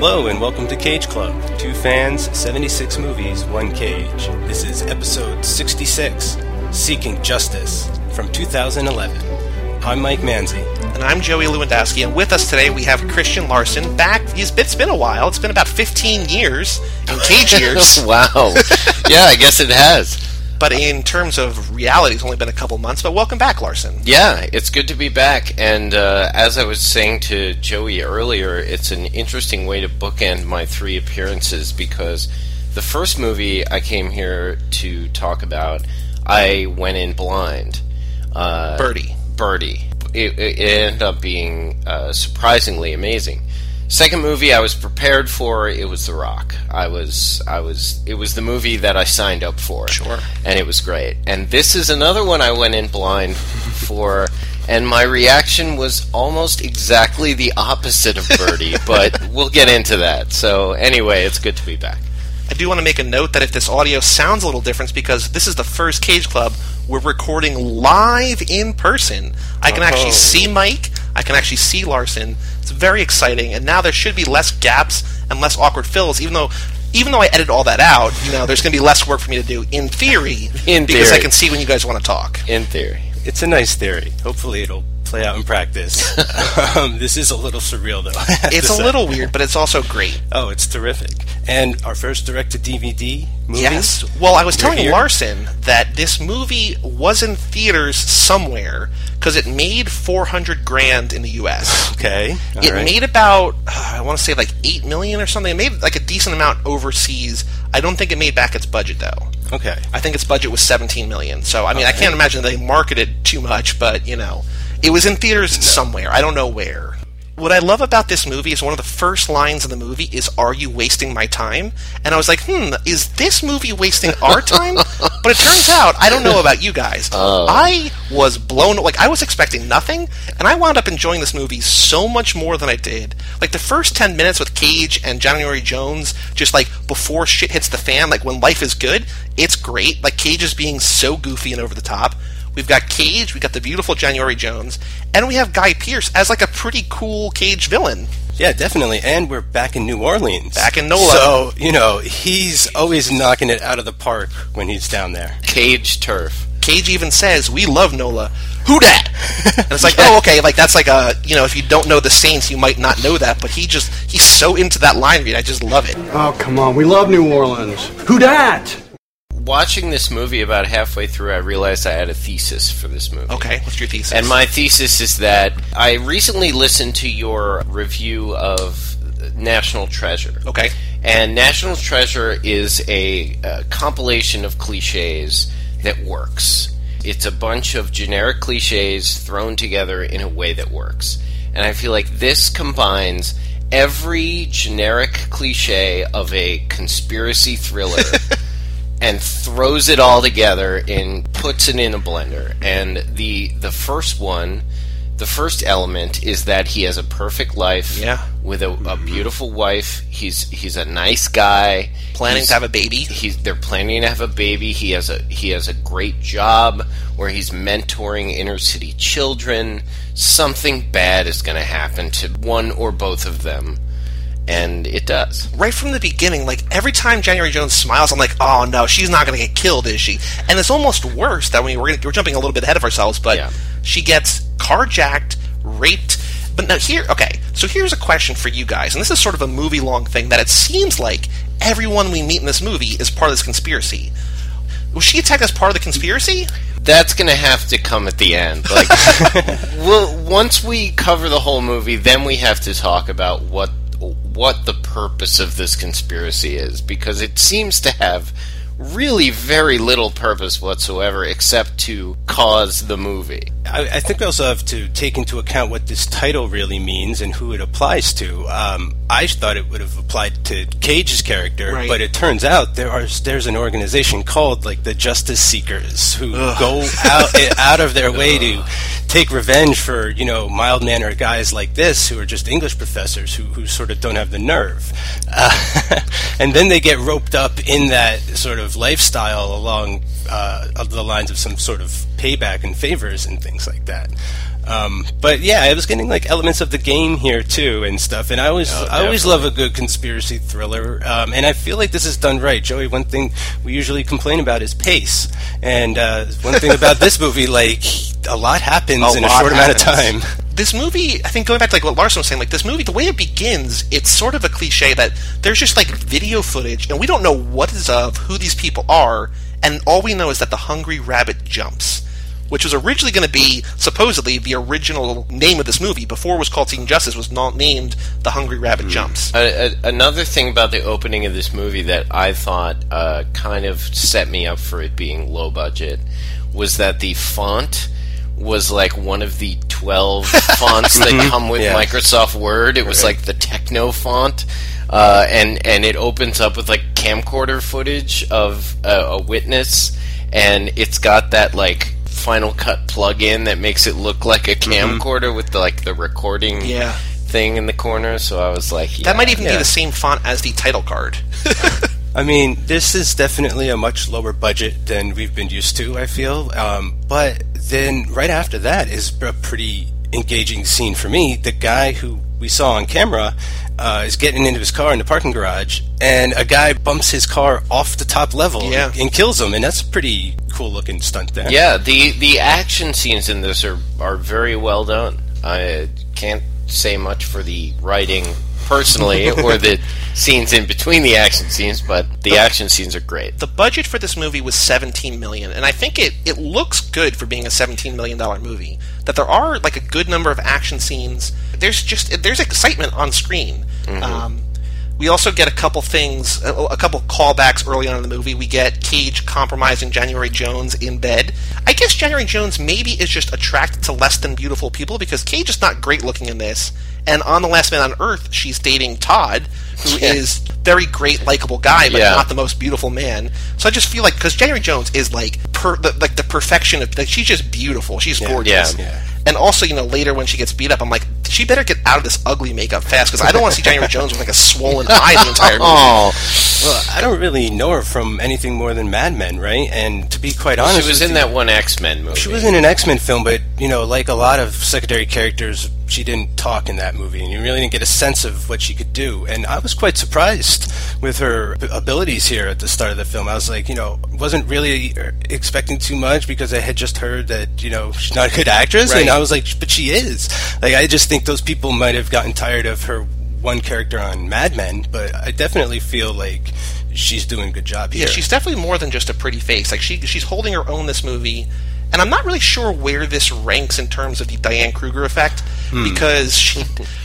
Hello and welcome to Cage Club. Two fans, 76 movies, one cage. This is episode 66, Seeking Justice, from 2011. I'm Mike Manzi. And I'm Joey Lewandowski, and with us today we have Christian Larson back. He's, it's been a while. It's been about 15 years in cage years. wow. Yeah, I guess it has. But in terms of reality, it's only been a couple months. But welcome back, Larson. Yeah, it's good to be back. And uh, as I was saying to Joey earlier, it's an interesting way to bookend my three appearances because the first movie I came here to talk about, I went in blind. Uh, Birdie. Birdy. It, it ended up being uh, surprisingly amazing. Second movie I was prepared for it was The Rock. I was I was it was the movie that I signed up for. Sure. And it was great. And this is another one I went in blind for and my reaction was almost exactly the opposite of Birdy, but we'll get into that. So anyway, it's good to be back. I do want to make a note that if this audio sounds a little different, because this is the first Cage Club we're recording live in person. I can actually Oh. see Mike. I can actually see Larson. It's very exciting, and now there should be less gaps and less awkward fills. Even though, even though I edit all that out, you know, there's going to be less work for me to do in theory. In because I can see when you guys want to talk. In theory. It's a nice theory. Hopefully it'll play out in practice. um, this is a little surreal, though. It's a little weird, but it's also great. Oh, it's terrific. And our first direct-to-DVD movie? Yes. Well, I was telling here. Larson that this movie was in theaters somewhere because it made 400 grand in the U.S. Okay. all it right. made about uh, I want to say like 8 million or something. It made like a decent amount overseas. I don't think it made back its budget though. Okay. I think its budget was 17 million. So I mean, I can't imagine they marketed too much, but you know, it was in theaters somewhere. I don't know where. What I love about this movie is one of the first lines in the movie is "Are you wasting my time?" And I was like, "Hmm, is this movie wasting our time?" but it turns out I don't know about you guys. I was blown like I was expecting nothing, and I wound up enjoying this movie so much more than I did. Like the first 10 minutes with Cage and January Jones just like before shit hits the fan, like when life is good, it's great. Like Cage is being so goofy and over the top. We've got Cage, we've got the beautiful January Jones, and we have Guy Pearce as like a pretty cool Cage villain. Yeah, definitely. And we're back in New Orleans. Back in NOLA. So, you know, he's always knocking it out of the park when he's down there. Cage turf. Cage even says, "We love Nola." Who dat? And it's like, oh, okay, like that's like a you know, if you don't know the Saints, you might not know that, but he just he's so into that line read. I just love it. Oh, come on. We love New Orleans. Who dat? Watching this movie about halfway through I realized I had a thesis for this movie. Okay, what's your thesis? And my thesis is that I recently listened to your review of National Treasure. okay, And National Treasure is a, uh compilation of cliches that works. It's a bunch of generic cliches thrown together in a way that works. And I feel like this combines every generic cliche of a conspiracy thriller and throws it all together and puts it in a blender. And the the first one, the first element is that he has a perfect life Yeah. with a, a mm-hmm. beautiful wife. He's he's a nice guy. planning He's- to have a baby. He's they're planning to have a baby. He has a he has a great job where he's mentoring inner city children. Something bad is going to happen to one or both of them, and it does. right from the beginning, like every time January Jones smiles, I'm like, oh no, she's not going to get killed, is she? And it's almost worse that we we're, gonna, we're jumping a little bit ahead of ourselves, but Yeah. she gets carjacked, raped. But now here, okay, so here's a question for you guys, and this is sort of a movie long thing that it seems like everyone we meet in this movie is part of this conspiracy. Was she attacked as part of the conspiracy? That's going to have to come at the end. Like, well, once we cover the whole movie, then we have to talk about what what the purpose of this conspiracy is, because it seems to have really very little purpose whatsoever, except to cause the movie. I, I think we also have to take into account what this title really means and who it applies to. Um, I thought it would have applied to Cage's character, Right. but it turns out there are there's an organization called like the Justice Seekers who go out eh, out of their way to take revenge for you know mild mannered guys like this who are just English professors who who sort of don't have the nerve, uh, and then they get roped up in that sort of lifestyle along uh, the lines of some sort of payback and favors and things like that. Um, but yeah, I was getting like elements of the game here too and stuff. And I always, Oh, I always love a good conspiracy thriller. Um, and I feel like this is done right, Joey. One thing we usually complain about is pace. And uh, one thing about this movie, like a lot happens A in a lot short amount of time. This movie, I think, going back to like what Larson was saying, like this movie, the way it begins, it's sort of a cliche that there's just like video footage, and we don't know what is of who these people are, and all we know is that the hungry rabbit jumps, which was originally going to be supposedly the original name of this movie before it was called Seeking Justice was not named the Hungry Rabbit Jumps. A, a, another thing about the opening of this movie that I thought uh, kind of set me up for it being low budget was that the font was like one of the 12 fonts that come with Yeah. Microsoft Word. It was like the techno font. Uh, and and it opens up with like camcorder footage of uh, a witness, and it's got that like Final Cut plug-in that makes it look like a camcorder with the like the recording Yeah. thing in the corner. So I was like, That might even yeah. be the same font as the title card. I mean, this is definitely a much lower budget than we've been used to, I feel. Um, but then right after that is a pretty engaging scene for me. The guy who we saw on camera uh, is getting into his car in the parking garage, and a guy bumps his car off the top level Yeah. and kills him, and that's a pretty cool looking stunt there. Yeah, the the action scenes in this are are very well done. I can't say much for the writing personally or the scenes in between the action scenes, but the action scenes are great. the budget for this movie was 17 million and i think it, it looks good for being a 17 million dollar movie that there are like a good number of action scenes. There's just there's excitement on screen. Um, we also get a couple things a, a couple callbacks early on in the movie. We get cage compromising january jones in bed. I guess january jones maybe is just attracted to less than beautiful people because cage is not great looking in this and on the last man on earth she's dating todd who is very great likable guy but Yeah. not the most beautiful man. So I just feel like because January Jones is like per, the, like the perfection of like she's just beautiful. She's gorgeous. yeah, yeah. And also, you know, later when she gets beat up, I'm like, she better get out of this ugly makeup fast because I don't want to see January Jones with like a swollen eye the entire oh. movie. Oh, Well, I don't really know her from anything more than Mad Men, right? And to be quite honest, she was in you- that one X Men movie. She was in an X Men film, but you know, like a lot of secondary characters, she didn't talk in that movie, and you really didn't get a sense of what she could do. And I was quite surprised with her abilities here at the start of the film. I was like, you know, wasn't really expecting too much because I had just heard that you know she's not a good actress, Right. and I was like, but she is. Like, I just think those people might have gotten tired of her one character on Mad Men, but I definitely feel like she's doing a good job here. Yeah, she's definitely more than just a pretty face. Like she she's holding her own this movie, and I'm not really sure where this ranks in terms of the Diane Kruger effect hmm. because she,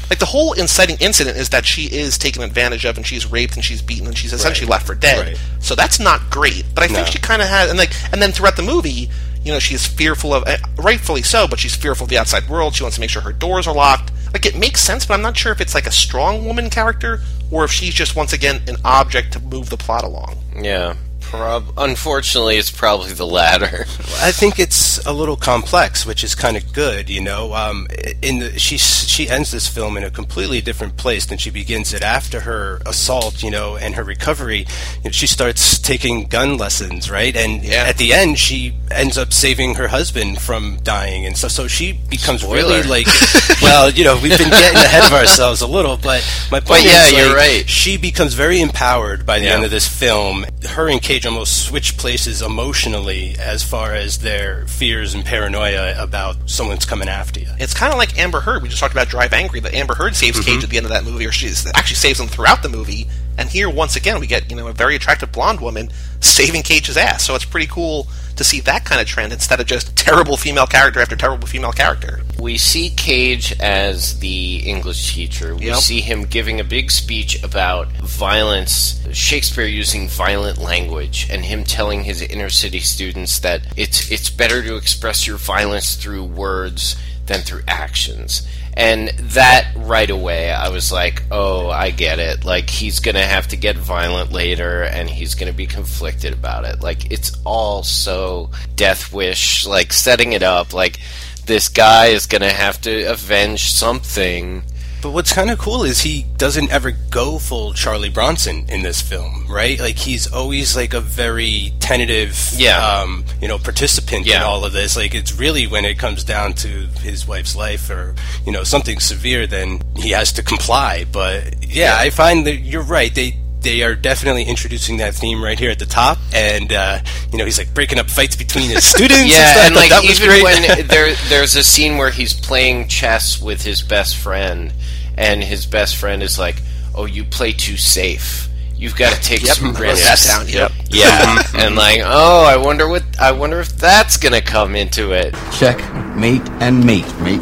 like the whole inciting incident is that she is taken advantage of and she's raped and she's beaten and she's essentially left for dead. Right. So that's not great. But I think No. she kind of has and like and then throughout the movie. You know, she's fearful of, rightfully so, but she's fearful of the outside world. She wants to make sure her doors are locked. Like, it makes sense, but I'm not sure if it's like a strong woman character or if she's just, once again, an object to move the plot along. yeah. Prob- unfortunately, it's probably the latter. I think it's a little complex, which is kind of good, you know. Um, in the, she she ends this film in a completely different place than she begins it. After her assault, you know, and her recovery, you know, she starts taking gun lessons, right? And Yeah. at the end, she ends up saving her husband from dying, and so so she becomes really like, well, you know, we've been getting ahead of ourselves a little, but my point But yeah, is, you're right. She becomes very empowered by the Yeah. end of this film. Her and Cage almost switch places emotionally as far as their fears and paranoia about someone's coming after you. It's kind of like Amber Heard. We just talked about Drive Angry. but Amber Heard saves Mm-hmm. Cage at the end of that movie, or she actually saves him throughout the movie. And here, once again, we get you know a very attractive blonde woman saving Cage's ass. So it's pretty cool to see that kind of trend instead of just terrible female character after terrible female character. We see Cage as the English teacher. We Yep. see him giving a big speech about violence, Shakespeare using violent language, and him telling his inner city students that it's it's better to express your violence through words than through actions. And that right away, I was like, oh, I get it. Like, he's going to have to get violent later, and he's going to be conflicted about it. Like, it's all so death wish, like, setting it up. Like, this guy is going to have to avenge something. But what's kind of cool is he doesn't ever go full Charlie Bronson in this film, right? Like he's always like a very tentative, Yeah. um, you know, participant in all of this. Like it's really when it comes down to his wife's life or you know something severe, then he has to comply. But yeah, I find that you're right. They they are definitely introducing that theme right here at the top, and uh, you know he's like breaking up fights between his students. and Yeah, stuff. and like even when there there's a scene where he's playing chess with his best friend, and his best friend is like, "Oh, you play too safe. You've got to take some risks." that down. Yep. Yeah, mm-hmm. and like, oh, I wonder what I wonder if that's gonna come into it. Check, mate, and mate, mate.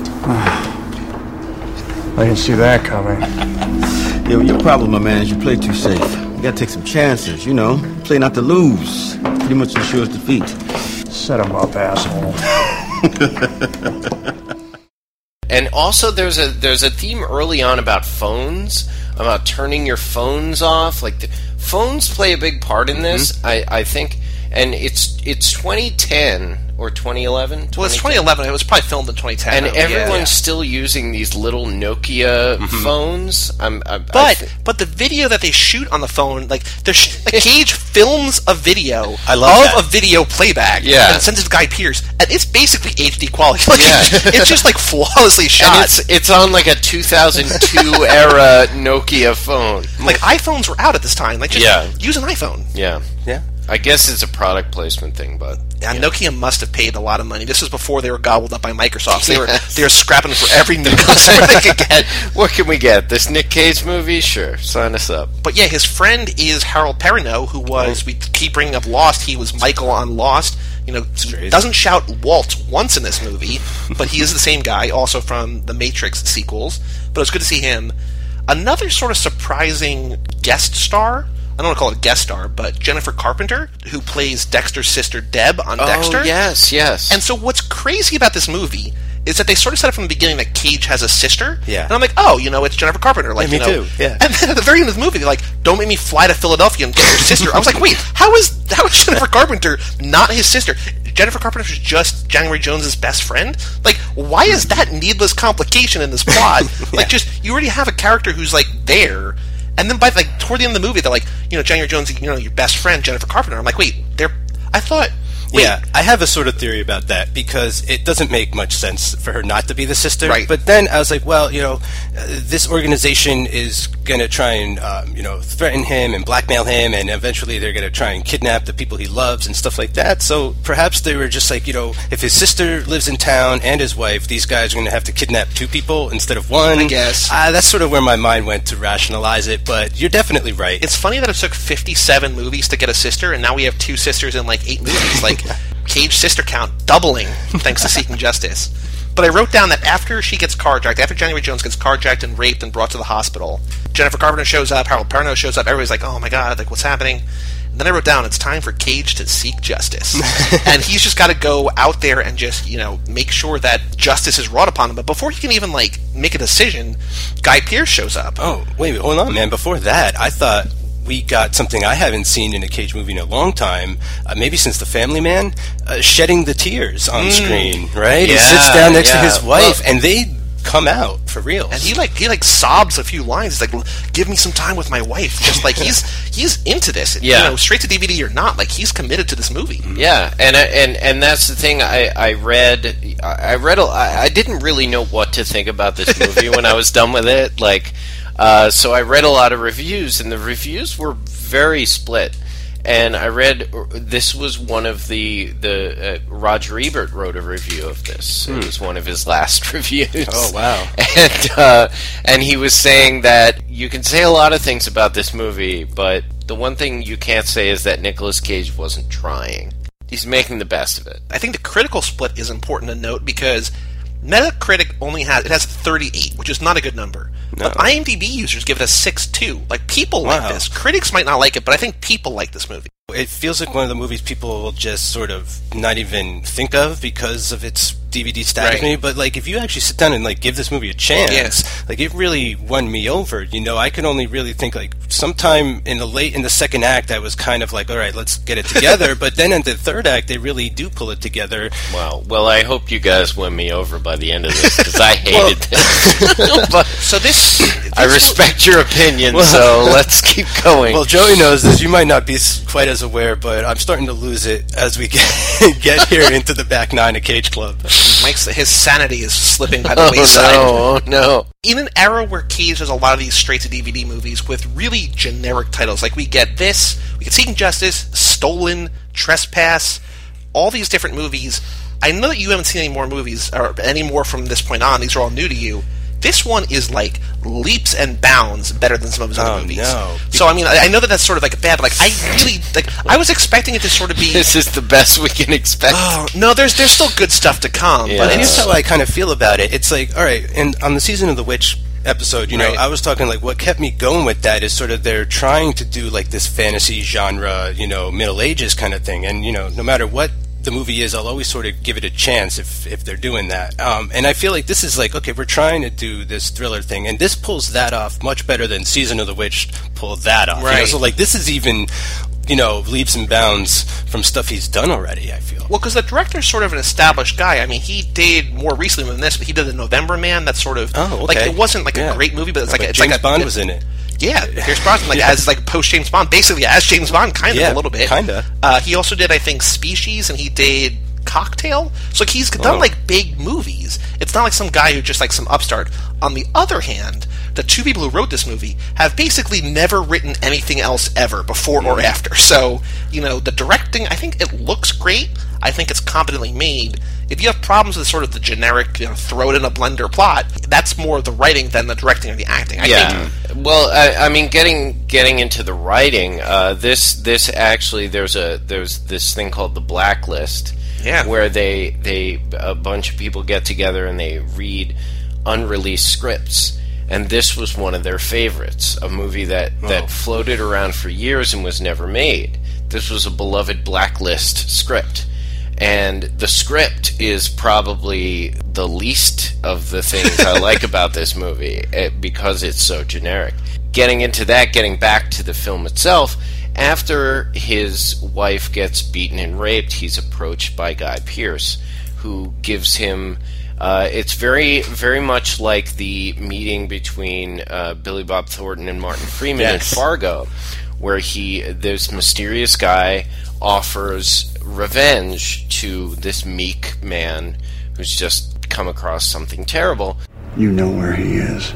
I didn't see that coming. Yo, your problem, my man, is you play too safe. You gotta take some chances, you know? Play not to lose. Pretty much ensures defeat. Set him up, asshole. And also, there's a there's a theme early on about phones, about turning your phones off. Like the, phones play a big part in this, Mm-hmm. I, I think. And it's it's 2010 or 2011. Well, it's 2011. It was probably filmed in 2010. and Yeah. everyone's still using these little Nokia mm-hmm. phones. I'm, I, I But thi- but the video that they shoot on the phone, like they're sh- like Cage films a video I love of that. a video playback, Yeah. and sends it to Guy Pearce, and it's basically HD quality. Like, Yeah. it's just like flawlessly and shot. it's it's on like a 2002 era Nokia phone. like iPhones were out at this time. Like just Yeah. use an iPhone. Yeah, yeah. I guess it's a product placement thing, but Yeah, Nokia must have paid a lot of money. This was before they were gobbled up by Microsoft. They were Yes. they were scrapping for every new customer they could get. what can we get? This Nick Cage movie? Sure, sign us up. But yeah, his friend is Harold Perrineau, who was oh. we keep bringing up Lost. He was Michael on Lost. You know, doesn't shout Walt once in this movie, but he is the same guy, also from the Matrix sequels. But it was good to see him. Another sort of surprising guest star. I don't want to call it a guest star, but Jennifer Carpenter, who plays Dexter's sister Deb on oh, Dexter. Oh yes, yes. And so what's crazy about this movie is that they sort of set up from the beginning that Cage has a sister. Yeah. And I'm like, oh, you know, it's Jennifer Carpenter. Like, Yeah, me you know. too, yeah. And then at the very end of the movie, they're like, don't make me fly to Philadelphia and get your sister. I was like, wait, how is how is Jennifer Carpenter not his sister? Jennifer Carpenter is just January Jones's best friend. Like, why is that needless complication in this plot? Like, just you already have a character who's like there, and then by like toward the end of the movie, they're like, you know, January Jones, you know, your best friend Jennifer Carpenter. I'm like, wait, they're. I thought. Wait, Yeah, I have a sort of theory about that because it doesn't make much sense for her not to be the sister. Right. But then I was like, well, you know, uh, this organization is going to try and, um, you know, threaten him and blackmail him, and eventually they're going to try and kidnap the people he loves and stuff like that. So perhaps they were just like, you know, if his sister lives in town and his wife, these guys are going to have to kidnap two people instead of one. I guess. Uh, that's sort of where my mind went to rationalize it, but you're definitely right. It's funny that it took 57 movies to get a sister, and now we have two sisters in like eight movies. Like, Cage sister count doubling thanks to Seeking Justice. But I wrote down that after she gets carjacked, after January Jones gets carjacked and raped and brought to the hospital, Jennifer Carpenter shows up, Harold Perrineau shows up, everybody's like, oh my god, like, what's happening? And then I wrote down, it's time for Cage to seek justice. and he's just got to go out there and just, you know, make sure that justice is wrought upon him. But before he can even, like, make a decision, Guy Pearce shows up. Oh, wait, hold on, man. Before that, I thought we got something I haven't seen in a Cage movie in a long time, uh, maybe since The Family Man, uh, shedding the tears on screen, right? he sits down next yeah. to his wife, Well- and they come out for real. and he like he like sobs a few lines. He's like, "Give me some time with my wife." Just like he's he's into this. Yeah. you know, straight to DVD or not, like he's committed to this movie. Yeah, and and and that's the thing. I I read I read a, I I didn't really know what to think about this movie when I was done with it. Like, uh, so I read a lot of reviews, and the reviews were very split. And I read this was one of the the uh, Roger Ebert wrote a review of this. It was one of his last reviews. Oh, wow. And uh, and he was saying that you can say a lot of things about this movie, but the one thing you can't say is that Nicolas Cage wasn't trying. He's making the best of it. I think the critical split is important to note because Metacritic only has it has 38, which is not a good number. But IMDb users give it a 6.2. Like people Wow. like this. Critics might not like it, but I think people like this movie. it feels like one of the movies people will just sort of not even think of because of its DVD status Right. maybe, but like if you actually sit down and like give this movie a chance, Yeah. like it really won me over. You know, I can only really think like sometime in the late in the second act, I was kind of like, all right, let's get it together. but then in the third act, they really do pull it together. Wow. Well, I hope you guys win me over by the end of this because I hated this. So this, I respect your opinion, so let's keep going. Well, Joey knows this. You might not be quite as aware, but I'm starting to lose it as we get get here into the back nine of Cage Club. Mike's his sanity is slipping by the oh wayside. no! Oh no! in an era where Cage does a lot of these straight to DVD movies with really generic titles, like we get this, we get Seeking Justice, Stolen, Trespass, all these different movies. I know that you haven't seen any more movies or any more from this point on. These are all new to you. This one is like leaps and bounds better than some of his Oh, other movies. no. So I mean, I I know that that's sort of like a bad, but like I really like I was expecting it to sort of be. This is the best we can expect. Oh no, there's there's still good stuff to come. Yeah. But But it's here's how I kind of feel about it. It's like, all right, and on the season of the witch episode, you know, Right. I was talking like what kept me going with that is sort of they're trying to do like this fantasy genre, you know, Middle Ages kind of thing, and you know, no matter what the movie is, I'll always sort of give it a chance if if they're doing that. Um, and I feel like this is like okay, we're trying to do this thriller thing, and this pulls that off much better than Season of the Witch pulled that off. you know? Right. So like this is even. You know, leaps and bounds from stuff he's done already. I feel. Well, because the director's sort of an established guy. I mean, he did more recently than this, but he did the November Man. That's sort of Oh, like it wasn't like Yeah. a great movie, but it's like But it's James like a, Bond was in it. Yeah, Pierce Brosnan, like Yeah. as like post James Bond, basically as James Bond, kind of Yeah, a little bit, kinda. Uh, he also did, I think, Species, and he did Cocktail. So like, he's done Oh. like big movies. It's not like some guy who just like some upstart. On the other hand, the two people who wrote this movie have basically never written anything else ever before or after. So you know, the directing, I think it looks great. I think it's competently made. If you have problems with sort of the generic, you know, throw it in a blender plot, that's more the writing than the directing or the acting. I yeah. think Well, I, I mean, getting getting into the writing, uh, this this actually there's a there's this thing called the blacklist. Yeah. Where they they a bunch of people get together and they read unreleased scripts. And this was one of their favorites, a movie that, that floated around for years and was never made. This was a beloved blacklist script. And the script is probably the least of the things I like about this movie eh, because it's so generic. Getting into that, getting back to the film itself, after his wife gets beaten and raped, he's approached by Guy Pearce, who gives him. Uh, it's very, very much like the meeting between uh, Billy Bob Thornton and Martin Freeman Yes. in Fargo, where he this mysterious guy offers revenge to this meek man who's just come across something terrible. You know where he is.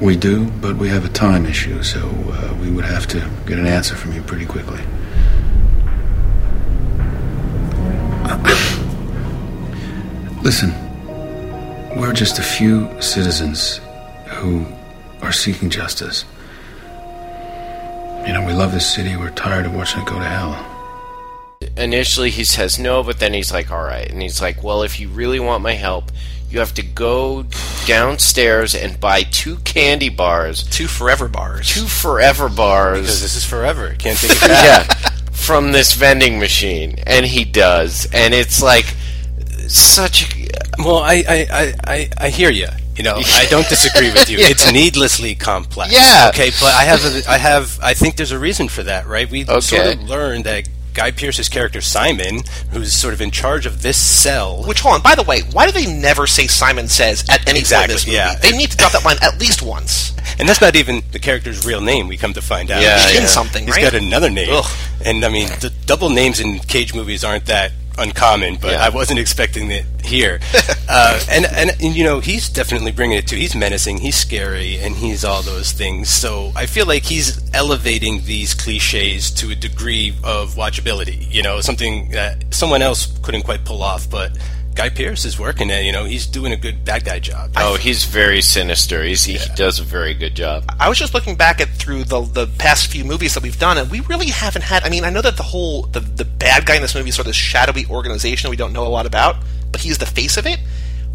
We do, but we have a time issue, so uh, we would have to get an answer from you pretty quickly. Listen, we're just a few citizens who are seeking justice. You know, we love this city, we're tired of watching it go to hell. Initially, he says no, but then he's like, all right. And he's like, well, if you really want my help, you have to go downstairs and buy two candy bars, two forever bars. two forever bars. Because this is forever. Can't take it back. yeah, from this vending machine, and he does, and it's like such. A, Well, I, I, I, I, hear you. You know, I don't disagree with you. Yeah. It's needlessly complex. Yeah. Okay, but I have, a, I have, I think there's a reason for that, right? We sort of learned that Guy Pearce's character Simon, who's sort of in charge of this cell. Which, hold on, by the way, why do they never say Simon Says at any point in this movie? yeah. They need to drop that line at least once. And that's not even the character's real name. We come to find out. Yeah, He's in yeah. something, He's right? got another name. Ugh. And I mean, the double names in Cage movies aren't that uncommon, but Yeah. I wasn't expecting it here. uh, and, and and you know, he's definitely bringing it to. He's menacing, he's scary, and he's all those things. So I feel like he's elevating these cliches to a degree of watchability. You know, something that someone else couldn't quite pull off, but. Guy Pearce is working it. You know, he's doing a good bad guy job. oh, he's very sinister. He's, he does a very good job. I was just looking back at through the the past few movies that we've done, and we really haven't had. I mean, I know that the whole the the bad guy in this movie is sort of this shadowy organization we don't know a lot about, but he's the face of it.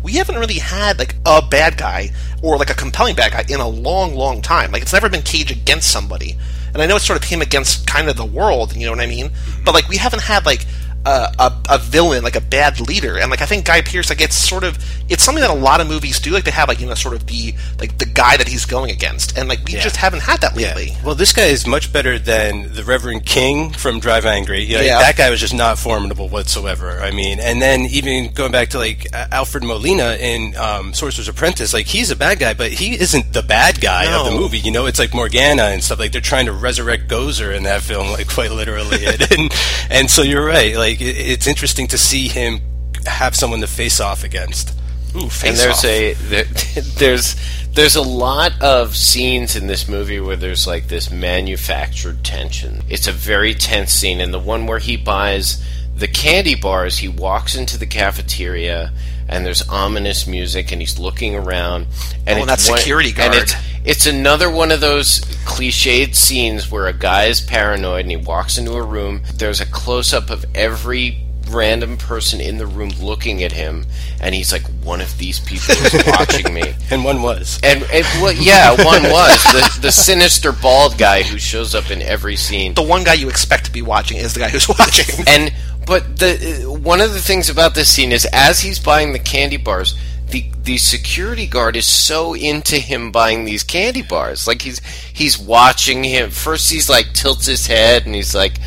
We haven't really had like a bad guy or like a compelling bad guy in a long, long time. Like it's never been Cage against somebody, and I know it's sort of him against kind of the world. You know what I mean? Mm-hmm. But like we haven't had like a, a, a villain, like a bad leader, and like I think Guy Pearce, like it's sort of it's something that a lot of movies do. Like they have like you know sort of the like the guy that he's going against, and like we Yeah. just haven't had that lately. Well, this guy is much better than the Reverend King from Drive Angry. Yeah, Yeah. that guy was just not formidable whatsoever. I mean, and then even going back to like Alfred Molina in um, Sorcerer's Apprentice, like he's a bad guy, but he isn't the bad guy of the movie. You know, it's like Morgana and stuff. Like they're trying to resurrect Gozer in that film, like quite literally. and and so you're right. Like it, it's interesting to see him have someone to face off against. Ooh, face and there's off. a there, there's there's a lot of scenes in this movie where there's like this manufactured tension. It's a very tense scene, and the one where he buys the candy bars, he walks into the cafeteria. And there's ominous music, and he's looking around, and Oh, that one- security and guard. it's, it's another one of those cliched scenes where a guy is paranoid and he walks into a room. There's a close up of every random person in the room looking at him, and he's like, "One of these people is watching me." And one was. And, and well, yeah, one was the the sinister bald guy who shows up in every scene. the one guy you expect to be watching is the guy who's watching. And but the uh, one of the things about this scene is as he's buying the candy bars, the the security guard is so into him buying these candy bars. Like he's he's watching him. First he's like tilts his head and he's like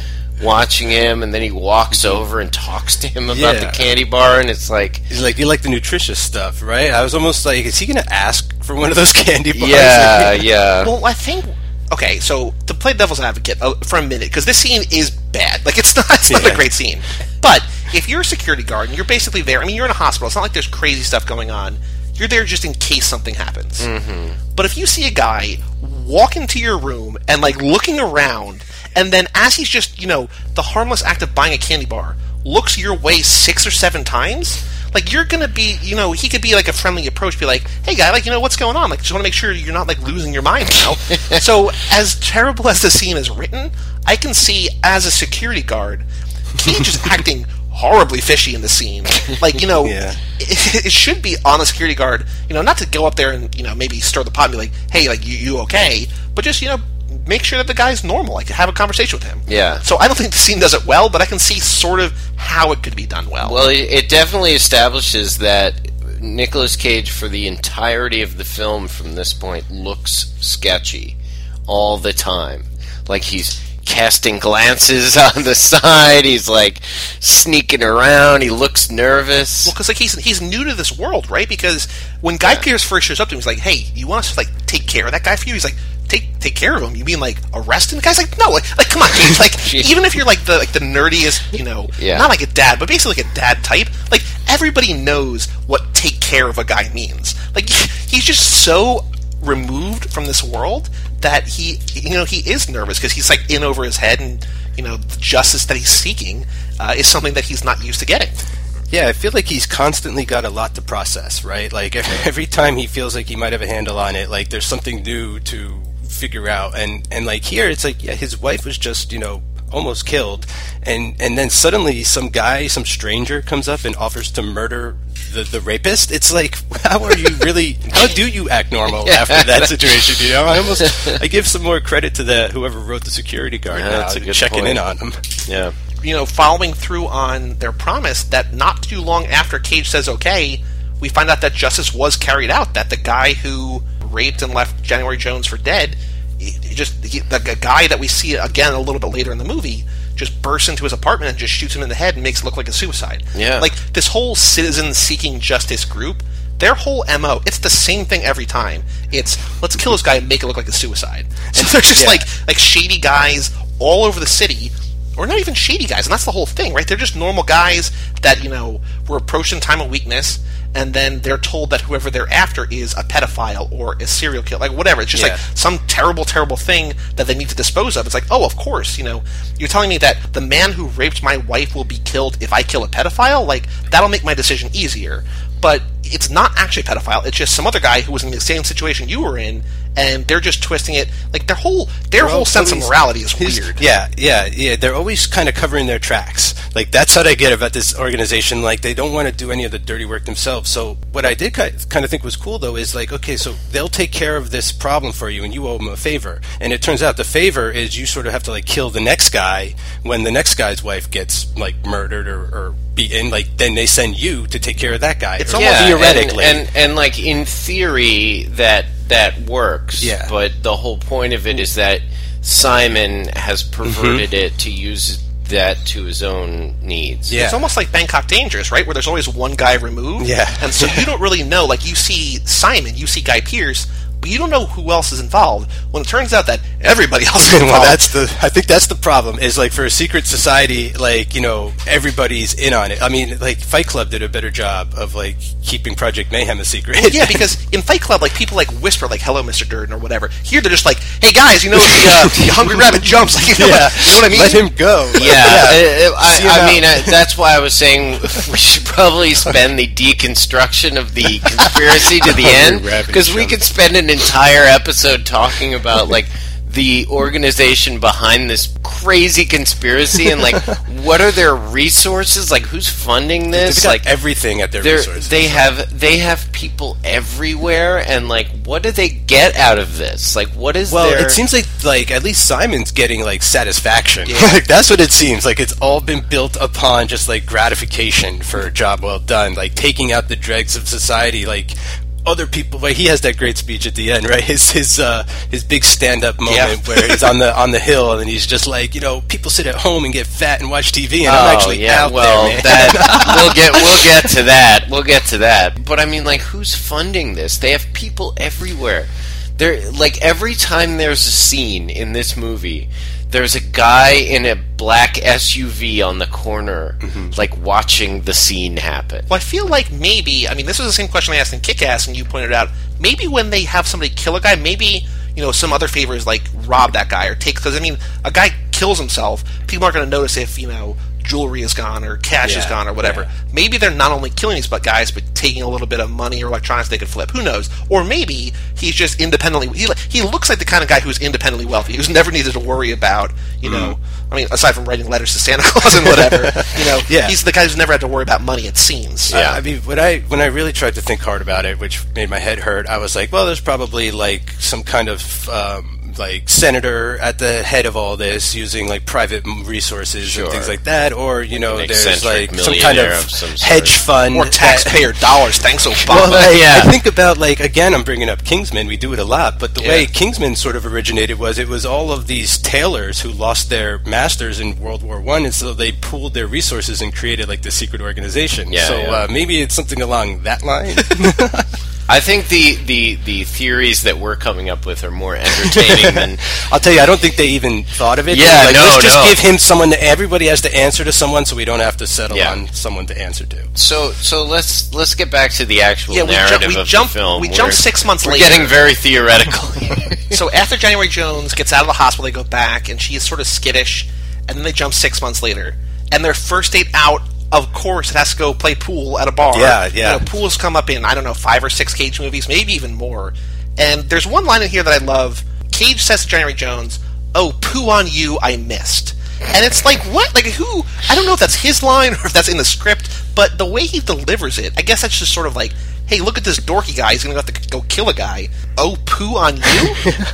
watching him and then he walks over and talks to him about Yeah. the candy bar and it's like He's like, you like the nutritious stuff, right? I was almost like, is he going to ask for one of those candy bars? yeah, yeah. Well, I think okay. So to play devil's advocate uh, for a minute, because this scene is bad. Like it's not. It's not Yeah. a great scene. But if you're a security guard and you're basically there, I mean, you're in a hospital. It's not like there's crazy stuff going on. You're there just in case something happens. Mm-hmm. But if you see a guy walk into your room and like looking around, and then as he's just you know the harmless act of buying a candy bar looks your way six or seven times. Like you're gonna be, you know, he could be like a friendly approach, be like, "Hey, guy, like, you know, what's going on? Like, just want to make sure you're not like losing your mind now." so, as terrible as the scene is written, I can see as a security guard, Cage is acting horribly fishy in the scene. Like, you know, Yeah. it, it should be on the security guard, you know, not to go up there and you know maybe stir the pot and be like, "Hey, like, you, you okay?" But just you know. Make sure that the guy's normal, like have a conversation with him. Yeah. So I don't think the scene does it well, but I can see sort of how it could be done well. Well, it, it definitely establishes that Nicolas Cage, for the entirety of the film from this point, looks sketchy all the time. Like he's casting glances on the side. He's like sneaking around. He looks nervous. Well, because like he's he's new to this world, right? Because when Guy Pearce first shows up to him, he's like, "Hey, you want us to like take care of that guy for you?" He's like, "Take take care of him? You mean like arrest him?" The guy's like, "No, like, like come on, Cage. Like even if you're like the like the nerdiest, you know, Yeah. not like a dad, but basically like a dad type, like everybody knows what take care of a guy means. Like he's just so removed from this world that he you know he is nervous because he's like in over his head and you know the justice that he's seeking uh, is something that he's not used to getting Yeah, I feel like he's constantly got a lot to process, right? Like every time he feels like he might have a handle on it, like there's something new to figure out. And and like here, it's like yeah, his wife was just you know almost killed, and and then suddenly some guy, some stranger comes up and offers to murder the the rapist. It's like how are you really? How do you act normal after that situation? You know, I almost I give some more credit to the whoever wrote the security guard Yeah, now, that's a checking point. in on him. yeah. you know, following through on their promise that not too long after Cage says okay, we find out that justice was carried out. That the guy who raped and left January Jones for dead, he, he just he, the, guy that we see again a little bit later in the movie, just bursts into his apartment and just shoots him in the head and makes it look like a suicide. Yeah. like this whole citizen seeking justice group. Their whole mo, it's the same thing every time. It's let's kill this guy and make it look like a suicide. So they're just Yeah. like like shady guys all over the city or not even shady guys, and that's the whole thing, right? They're just normal guys that you know were approaching time of weakness, and then they're told that whoever they're after is a pedophile or a serial killer, like whatever. It's just Yeah. like some terrible, terrible thing that they need to dispose of. It's like, oh, of course, you know, you're telling me that the man who raped my wife will be killed if I kill a pedophile. Like that'll make my decision easier. But it's not actually a pedophile. It's just some other guy who was in the same situation you were in, and they're just twisting it. Like their whole their whole sense of morality is weird. Yeah, yeah, yeah. They're always kind of covering their tracks. Like that's what I get about this organization. Like they don't want to do any of the dirty work themselves. So what I did kind of think was cool though is like, okay, so they'll take care of this problem for you, and you owe them a favor. And it turns out the favor is you sort of have to like kill the next guy when the next guy's wife gets like murdered or, or beaten. Like then they send you to take care of that guy. It's almost- and- theoretically. and, and like in theory that that works. Yeah. But the whole point of it is that Simon has perverted Mm-hmm. it to use that to his own needs. Yeah. It's almost like Bangkok Dangerous, right? Where there's always one guy removed. Yeah. And so you don't really know. Like you see Simon, you see Guy Pearce, but you don't know who else is involved. When it turns out that everybody else is involved. well, that's the. I think that's the problem. Is like for a secret society, like you know, everybody's in on it. I mean, like Fight Club did a better job of like keeping Project Mayhem a secret. Well, yeah, because in Fight Club, like people like whisper, like "Hello, Mr. Durden" or whatever. Here, they're just like, "Hey guys, you know the, uh, the Hungry Rabbit jumps." Like, you know, yeah, you know what I mean? Let him go. Yeah, uh, I, See him I mean uh, that's why I was saying we should probably spend the deconstruction of the conspiracy to the end because we could spend an entire episode talking about like the organization behind this crazy conspiracy and like what are their resources like who's funding this like everything at their resources. they have they have people everywhere and like what do they get out of this like what is Well, their it seems like like at least Simon's getting like satisfaction. like that's what it seems like. It's all been built upon just like gratification for a job well done, like taking out the dregs of society, like. Other people, like he has that great speech at the end, right? His his uh, his big stand up moment Yeah. where he's on the on the hill and he's just like, you know, people sit at home and get fat and watch TV, and I'm actually Oh, yeah, out well, there, man. that we'll get we'll get to that. We'll get to that. But I mean, like, who's funding this? They have people everywhere. There, like, every time there's a scene in this movie, there's a guy in a black SUV on the corner, Mm-hmm. like watching the scene happen. Well, I feel like maybe. I mean, this was the same question I asked in Kick Ass, and you pointed out. Maybe when they have somebody kill a guy, maybe you know some other favor is like rob that guy or take. Because I mean, a guy kills himself, people aren't going to notice if you know jewelry is gone or cash is gone or whatever. yeah. Maybe they're not only killing these but guys, but taking a little bit of money or electronics they could flip. Who knows? Or maybe he's just independently. He, he looks like the kind of guy who's independently wealthy, who's never needed to worry about you know. I mean, aside from writing letters to Santa Claus and whatever, you know, Yeah. he's the guy who's never had to worry about money. It seems. Uh, I mean, when I when I really tried to think hard about it, which made my head hurt, I was like, well, there's probably like some kind of um, like senator at the head of all this, using like private resources Sure. and things like that, or you know, An there's like some kind of of some hedge fund or taxpayer dollars. Thanks, Obama. Well, I, Yeah. I think about like again, I'm bringing up Kingsman. We do it a lot, but the way Kingsman sort of originated was it was all of these tailors who lost their masters in World War One, and so they pooled their resources and created like the secret organization. Yeah, so yeah. Uh, maybe it's something along that line. I think the, the, the theories that we're coming up with are more entertaining than I'll tell you, I don't think they even thought of it. Yeah, like, no, let's just no. give him someone. To, everybody has to answer to someone, so we don't have to settle Yeah. on someone to answer to. So so let's let's get back to the actual Yeah, we ju- we of jump- the film. we jump six months we're later. getting very theoretical. so after January Jones gets out of the hospital, they go back, and she is sort of skittish, and then they jump six months later, and their first date out. Of course, it has to go play pool at a bar. Yeah, yeah. You know, pools come up in I don't know five or six Cage movies, maybe even more. And there's one line in here that I love. Cage says to January Jones, "Oh, poo on you, I missed." And it's like what? Like who? I don't know if that's his line or if that's in the script, but the way he delivers it, I guess that's just sort of like, "Hey, look at this dorky guy. He's gonna have to go kill a guy. Oh, poo on you."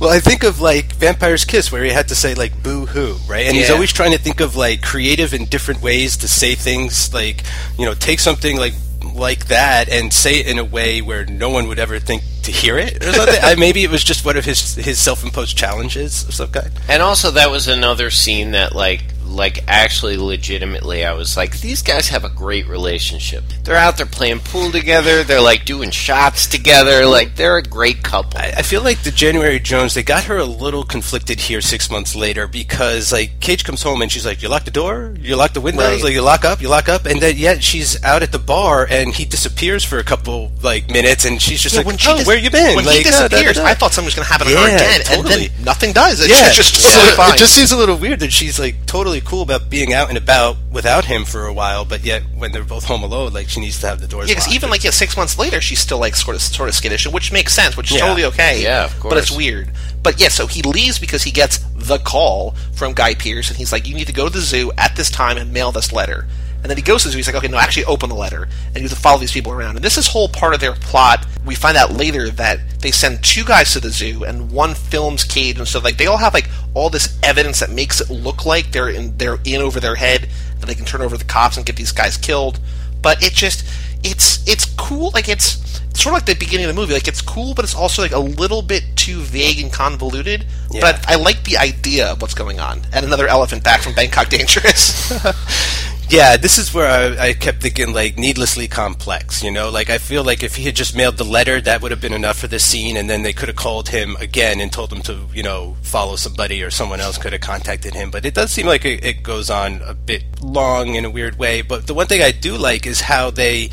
Well, I think of like Vampire's Kiss, where he had to say like "boo hoo," right? And he's always trying to think of like creative and different ways to say things. Like you know, take something like like that and say it in a way where no one would ever think to hear it or something. I, maybe it was just one of his his self imposed challenges of some kind. and also that was another scene that like like actually legitimately I was like these guys have a great relationship. They're out there playing pool together, they're like doing shots together, like they're a great couple. I, I feel like the January Jones they got her a little conflicted here six months later because like Cage comes home and she's like, "You lock the door, you lock the windows, Right. like you lock up, you lock up," and then yet she's out at the bar and he disappears for a couple like minutes and she's just Yeah, like, when she "Oh, dis- where you been?" When like, he da, da, disappears, da. I thought something was going to happen to her again, totally. and then nothing does. It's yeah, just so totally it just seems a little weird that she's like totally cool about being out and about without him for a while, but yet when they're both home alone, like she needs to have the doors. Yeah, because even like yeah, six months later, she's still like sort of sort of skittish, which makes sense, which is Yeah. totally okay. Yeah, of course. But it's weird. But yeah, so he leaves because he gets the call from Guy Pearce, and he's like, "You need to go to the zoo at this time and mail this letter." And then he goes to the zoo. He's like, "Okay, no, actually, open the letter." And you have to follow these people around. And this is whole part of their plot. We find out later that they send two guys to the zoo, and one films Cage, and so like they all have like all this evidence that makes it look like they're in they're in over their head, that they can turn over the cops and get these guys killed. But it just it's it's cool. Like it's it's sort of like the beginning of the movie. Like it's cool, but it's also like a little bit too vague and convoluted. Yeah. But I, I like the idea of what's going on. And another elephant back from Bangkok Dangerous. Yeah, this is where I, I kept thinking like needlessly complex. You know, like I feel like if he had just mailed the letter, that would have been enough for this scene, and then they could have called him again and told him to, you know, follow somebody, or someone else could have contacted him. But it does seem like it, it goes on a bit long in a weird way. But the one thing I do like is how they,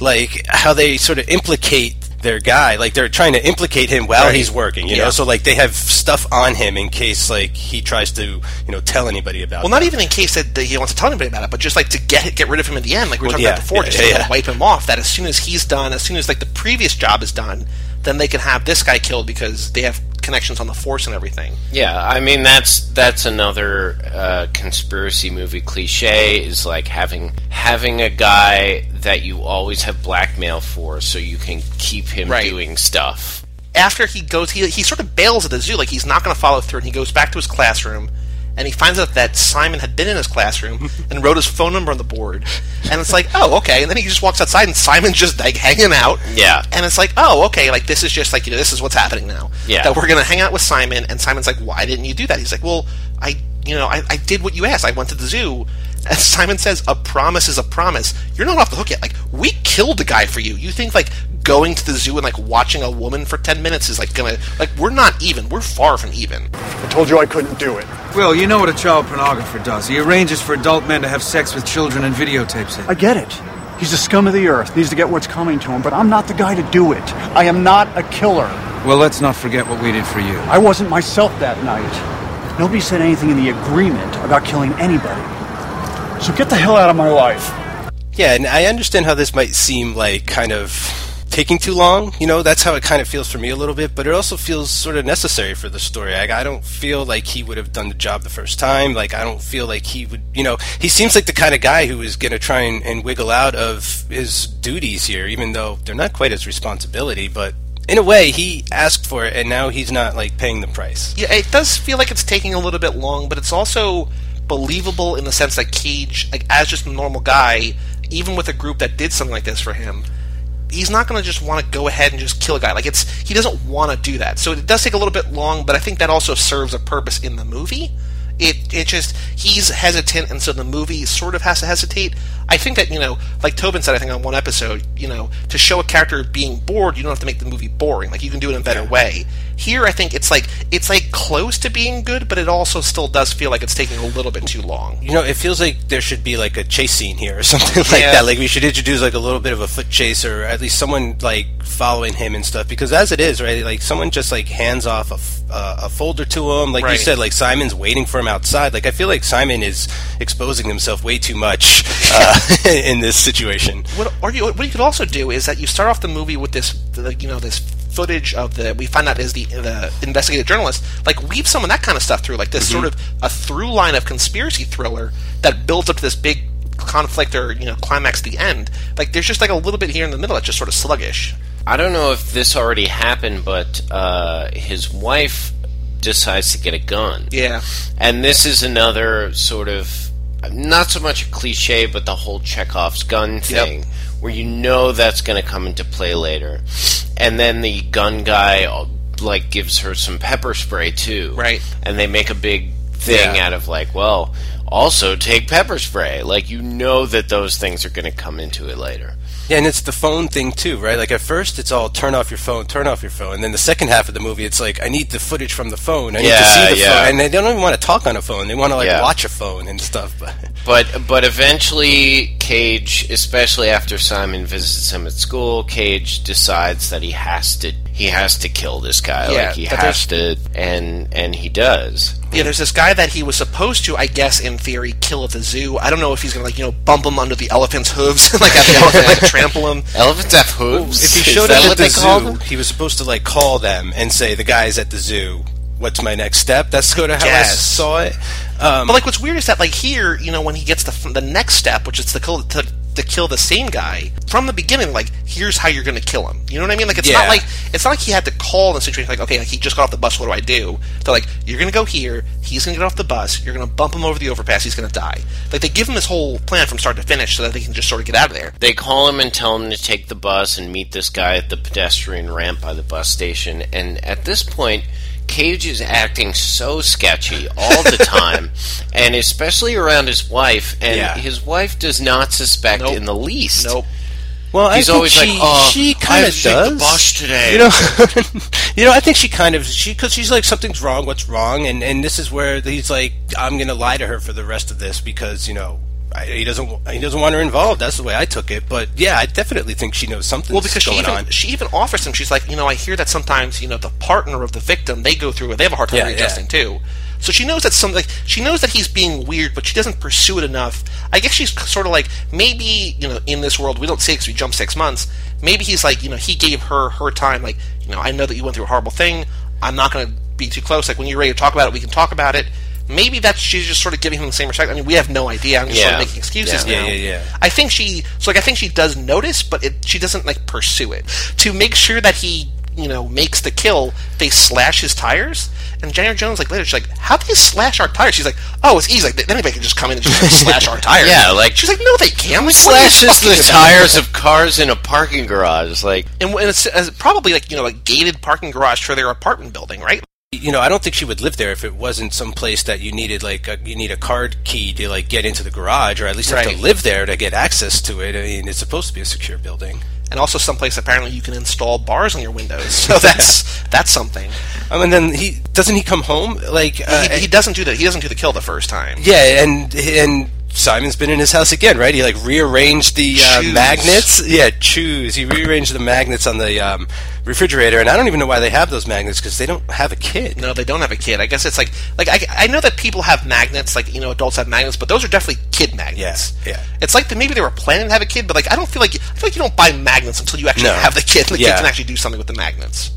like, how they sort of implicate their guy like they're trying to implicate him while Right. he's working you Yeah. know so like they have stuff on him in case like he tries to you know tell anybody about it. well, not even in case that, that he wants to tell anybody about it, but just like to get get rid of him in the end, like we were Well, talking yeah, about before, yeah, just to wipe him off. That as soon as he's done, as soon as like the previous job is done, then they can have this guy killed because they have connections on the force and everything. Yeah, I mean that's that's another uh, conspiracy movie cliche is like having having a guy that you always have blackmail for, so you can keep him Right. doing stuff. after he goes, he, he sort of bails at the zoo, like he's not going to follow through, and he goes back to his classroom, and he finds out that Simon had been in his classroom and wrote his phone number on the board, and it's like, oh, okay, and then he just walks outside, and Simon's just like hanging out, Yeah. and it's like, oh, okay, like this is just like you know, this is what's happening now, Yeah. that we're going to hang out with Simon, and Simon's like, why didn't you do that? He's like, well, I, you know, I, I did what you asked, I went to the zoo. And Simon says, "A promise is a promise. You're not off the hook yet. Like we killed the guy for you. You think like going to the zoo and like watching a woman for ten minutes is like gonna like we're not even. We're far from even. I told you I couldn't do it. Will, you know what a child pornographer does. He arranges for adult men to have sex with children and videotapes it. I get it. He's the scum of the earth, needs to get what's coming to him, but I'm not the guy to do it. I am not a killer. Well, let's not forget what we did for you. I wasn't myself that night. Nobody said anything in the agreement about killing anybody. So get the hell out of my life. Yeah, and I understand how this might seem like kind of taking too long. You know, that's how it kind of feels for me a little bit, but it also feels sort of necessary for the story. Like, I don't feel like he would have done the job the first time. Like, I don't feel like he would, you know, he seems like the kind of guy who is going to try and, and wiggle out of his duties here, even though they're not quite his responsibility, but. In a way, he asked for it, and now he's not like paying the price. Yeah, it does feel like it's taking a little bit long, but it's also believable in the sense that Cage, like as just a normal guy, even with a group that did something like this for him, he's not going to just want to go ahead and just kill a guy. Like it's he doesn't want to do that. So it does take a little bit long, but I think that also serves a purpose in the movie. It it just he's hesitant, and so the movie sort of has to hesitate. I think that you know, like Tobin said, I think on one episode, you know, to show a character being bored, you don't have to make the movie boring. Like you can do it in a better way. Here, I think it's like it's like close to being good, but it also still does feel like it's taking a little bit too long. You know, it feels like there should be like a chase scene here or something like Yeah. that. Like we should introduce like a little bit of a foot chase or at least someone like following him and stuff. Because as it is, right, like someone just like hands off a, f- uh, a folder to him. Like you said, like Simon's waiting for him outside. Like I feel like Simon is exposing himself way too much uh, in this situation. What or you what you could also do is that you start off the movie with this, the, you know, this footage of the we find out is the the investigative journalist. Like weave some of that kind of stuff through, like this sort of a through line of conspiracy thriller that builds up to this big conflict or you know climax at the end. Like there's just like a little bit here in the middle that's just sort of sluggish. I don't know if this already happened, but uh, his wife decides to get a gun. Yeah, And this is another sort of not so much a cliche, but the whole Chekhov's gun thing, where you know that's going to come into play later. And then the gun guy like gives her some pepper spray too, Right. And they make a big thing Yeah. out of like, well, also take pepper spray. Like you know that those things are going to come into it later. Yeah, and it's the phone thing too, right? Like at first, it's all turn off your phone, turn off your phone, and then the second half of the movie, it's like I need the footage from the phone. I need to Yeah, see the yeah. phone, and they don't even want to talk on a phone. They want to like Yeah. watch a phone and stuff. But But but eventually Cage, especially after Simon visits him at school, Cage decides that he has to he has to kill this guy. Yeah, like he but has to, and and he does. Yeah, there's this guy that he was supposed to, I guess, in theory, kill at the zoo. I don't know if he's gonna like you know bump him under the elephant's hooves, like have the elephant like trample him. Elephants have hooves. If he showed up at the zoo, he was supposed to like call them and say, "The guys at the zoo. What's my next step?" That's sort of how I saw it. Um, But like, what's weird is that like here, you know, when he gets the the next step, which is to kill to, to kill the same guy from the beginning, like here's how you're gonna kill him. You know what I mean? Like it's Yeah. not like it's not like he had to call the situation like, okay, like, he just got off the bus. What do I do? They're like, you're gonna go here. He's gonna get off the bus. You're gonna bump him over the overpass. He's gonna die. Like they give him this whole plan from start to finish so that they can just sort of get out of there. They call him and tell him to take the bus and meet this guy at the pedestrian ramp by the bus station. And at this point, Cage is acting so sketchy all the time, and especially around his wife. And Yeah. his wife does not suspect Nope. in the least. Nope. well, I He's think always she, like, "Oh, she kind have of to take the does. bus today." You know, you know. I think she kind of she because she's like something's wrong. What's wrong? And and this is where he's like, I'm going to lie to her for the rest of this because you know. I, he doesn't. He doesn't want her involved. That's the way I took it. But yeah, I definitely think she knows something. Well, because she even, on. she even offers him. She's like, you know, I hear that sometimes, you know, the partner of the victim they go through it. They have a hard time Yeah, readjusting too. So she knows that some like she knows that he's being weird, but she doesn't pursue it enough. I guess she's sort of like maybe you know in this world we don't see because we jump six months. Maybe he's like you know he gave her her time. Like you know I know that you went through a horrible thing. I'm not going to be too close. Like when you're ready to talk about it, we can talk about it. Maybe that's she's just sort of giving him the same respect. I mean, we have no idea. I'm just sort of making excuses Yeah. now. Yeah, yeah, yeah. I think she so like I think she does notice, but it, she doesn't like pursue it to make sure that he you know makes the kill. They slash his tires, and Jennifer Jones like later she's like, "How do they slash our tires?" She's like, "Oh, it's easy. Like anybody can just come in and just like, slash our tires." Yeah, like- she's like, "No, they can't." Like, you Slashes the about?" tires of cars in a parking garage. Like and when it's, it's probably like you know a gated parking garage for their apartment building, right? You know, I don't think she would live there if it wasn't some place that you needed like a, you need a card key to like get into the garage, or at least have to live there to get access to it. I mean, it's supposed to be a secure building. And also someplace apparently you can install bars on your windows, so that's that's something. Um, and then he doesn't he come home like uh, he, he doesn't do that. He doesn't do the kill the first time. yeah, and and Simon's been in his house again, right? He like rearranged the uh, magnets. Yeah, choose. He rearranged the magnets on the um, refrigerator, and I don't even know why they have those magnets because they don't have a kid. No, they don't have a kid. I guess it's like like I, I know that people have magnets, like you know adults have magnets, but those are definitely kid magnets. Yeah, yeah. It's like that maybe they were planning to have a kid, but like I don't feel like I feel like you don't buy magnets until you actually No. have the kid. and The Yeah. kid can actually do something with the magnets.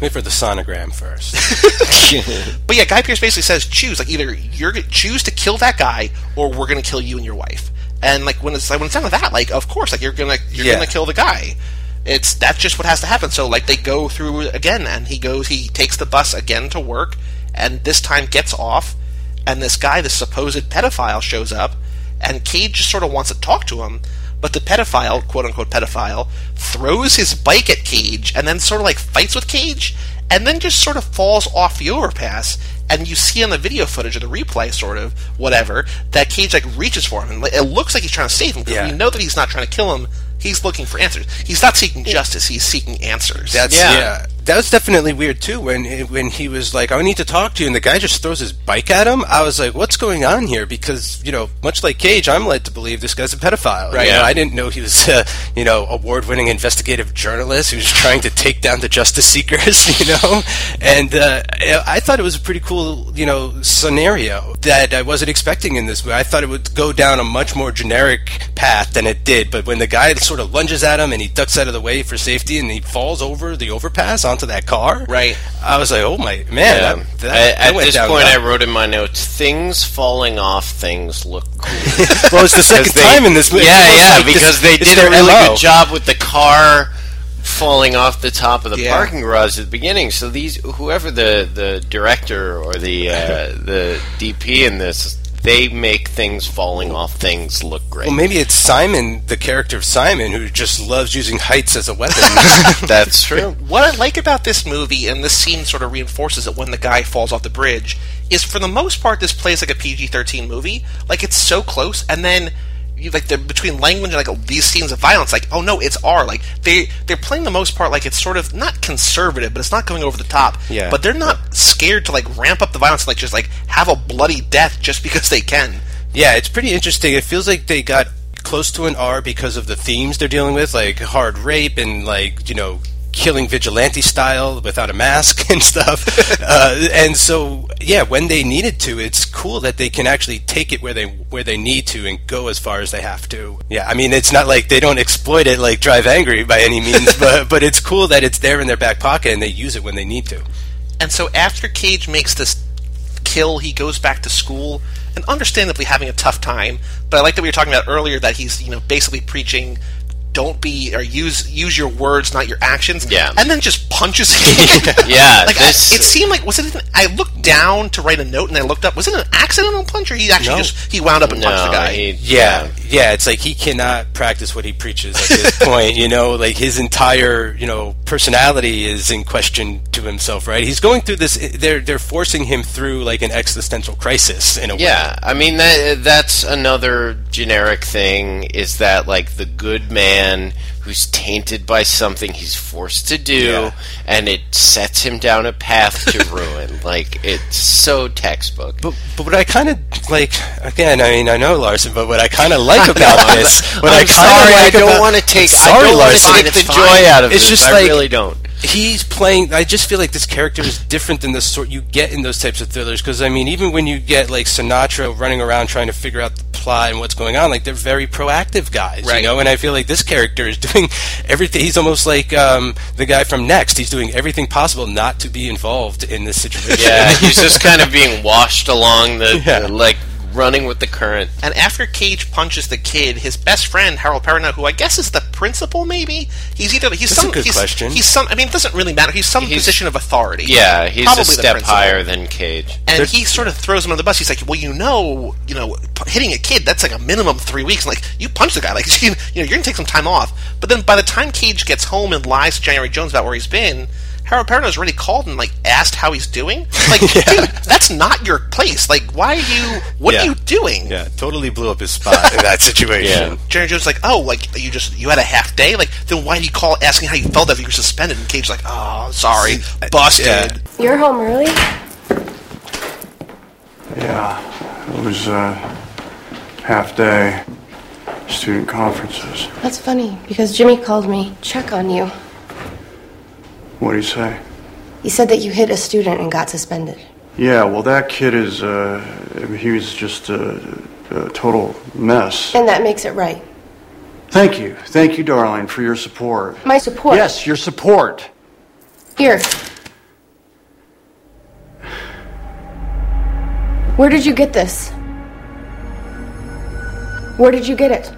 Wait for the sonogram first. But yeah, Guy Pearce basically says choose like either you're gonna choose to kill that guy or we're gonna kill you and your wife. And like when it's like when it's down to that, like of course, like you're gonna you're Yeah. gonna kill the guy. It's that's just what has to happen. So like they go through again, and he goes, he takes the bus again to work, and this time gets off, and this guy, this supposed pedophile, shows up, and Cage just sort of wants to talk to him. But the pedophile, quote unquote pedophile, throws his bike at Cage and then sort of like fights with Cage and then just sort of falls off the overpass. And you see on the video footage or the replay, sort of, whatever, that Cage like reaches for him. And it looks like he's trying to save him because Yeah. we know that he's not trying to kill him. He's looking for answers. He's not seeking justice. He's seeking answers. That's Yeah. yeah. That was definitely weird too. When when he was like, "I need to talk to you," and the guy just throws his bike at him. I was like, "What's going on here?" Because you know, much like Cage, I'm led to believe this guy's a pedophile. Right. You know, Yeah. I didn't know he was a you know award-winning investigative journalist who's trying to take down the justice seekers. You know, and uh, I thought it was a pretty cool you know scenario that I wasn't expecting in this movie. I thought it would go down a much more generic path than it did. But when the guy sort of lunges at him and he ducks out of the way for safety and he falls over the overpass onto that car, Right. I was like, oh my man! Yeah. that- that- at, that at this point, I wrote in my notes: things falling off things look cool. well, it's the second they- time in this movie. Yeah, yeah, like this- because they did a really MO. good job with the car falling off the top of the Yeah. parking garage at the beginning. So these, whoever the the director or the uh, the DP in this, they make things falling off things look great. Well, maybe it's Simon, the character of Simon, who just loves using heights as a weapon. That's true. What I like about this movie, and this scene sort of reinforces it when the guy falls off the bridge, is for the most part this plays like a PG thirteen movie. Like it's so close, and then you like the between language and like these scenes of violence, like oh no, it's R. Like they they're playing the most part like it's sort of not conservative, but it's not going over the top. Yeah. But they're not scared to like ramp up the violence, like just like have a bloody death just because they can. yeah, it's pretty interesting. It feels like they got close to an R because of the themes they're dealing with, like hard rape and like you know killing vigilante style without a mask and stuff. uh, and so, yeah, when they needed to, it's cool that they can actually take it where they where they need to and go as far as they have to. Yeah, I mean, it's not like they don't exploit it like Drive Angry by any means, but but it's cool that it's there in their back pocket and they use it when they need to. And so after Cage makes this kill, he goes back to school and understandably having a tough time. But I like that we were talking about earlier that he's you know basically preaching don't be or use use your words, not your actions. Yeah. and then just punches him. Yeah, like this- I, it seemed like was it? An, I looked down to write a note and I looked up. Was it an accidental punch or he actually No. just he wound up and punched the guy? he, Yeah, yeah, it's like he cannot practice what he preaches at this point. You know, like his entire you know personality is in question to himself. Right? He's going through this. They're they're forcing him through like an existential crisis in a way. Yeah, I mean that that's another generic thing is that like the good man who's tainted by something he's forced to do Yeah. and it sets him down a path to ruin. Like it's so textbook. But, but what I kind of like again, I mean, I know Larson, but what I kind of like about this, what I'm I kind sorry, of I like don't about- want to take. Sorry, I don't want to Larson. take the fine. joy out of It's this. just I like- really don't. He's playing i just feel like this character is different than the sort you get in those types of thrillers because i mean even when you get like sinatra running around trying to figure out the plot and what's going on like they're very proactive guys Right. you know and i feel like this character is doing everything he's almost like um, the guy from next he's doing everything possible not to be involved in this situation Yeah, he's just kind of being washed along the, Yeah. the- like running with the current. And after Cage punches the kid, his best friend Harold Perrineau, who I guess is the principal, maybe he's either he's That's a some good he's, question. he's some. I mean, it doesn't really matter. He's some He's- position of authority. Yeah, he's Probably a step principal. higher than Cage. And he sort of throws him on the bus. He's like, "Well, you know, you know, hitting a kid that's like a minimum three weeks. Like, you punch the guy, like you know, you're gonna take some time off." But then by the time Cage gets home and lies to January Jones about where he's been, Harold Perrineau's already called and like asked how he's doing. Like, dude, that's not your place. Like, why are you? What Yeah. are you doing? yeah totally blew up his spot in that situation Yeah. Jerry Jones like, oh, like you just you had a half day. Like, then why do you call asking how you felt after you were suspended? And Cage like, oh, sorry, busted. yeah. You're home early? Yeah, it was uh, half day. Student conferences. That's funny because Jimmy called me check on you. What do you say? He said that you hit a student and got suspended. Yeah, well, that kid is, uh, he was just a, a total mess. And that makes it right. Thank you. Thank you, darling, for your support. My support. Yes, your support. Here. Where did you get this? Where did you get it?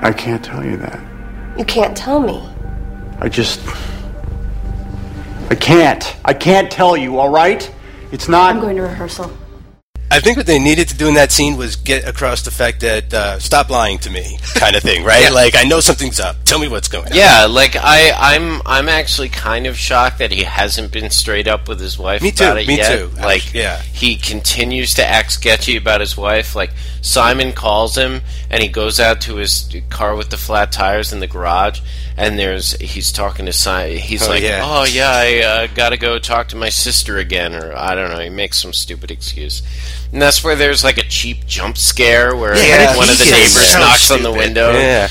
I can't tell you that. You can't tell me. I just. I can't. I can't tell you, all right? It's not. I'm going to rehearsal. I think what they needed to do in that scene was get across the fact that uh, stop lying to me, kind of thing, right? Yeah. Like I know something's up. Tell me what's going on. Yeah, like I, I'm, I'm actually kind of shocked that he hasn't been straight up with his wife Me too, about it me yet. too, Like, yeah. he continues to act sketchy about his wife. Like Simon calls him, and he goes out to his car with the flat tires in the garage, and there's he's talking to Simon. He's Oh, like, yeah. "Oh yeah, I uh, got to go talk to my sister again," or I don't know. He makes some stupid excuse, and that's where there's like a cheap jump scare where Yeah, one of the neighbors so knocks on the window Yeah.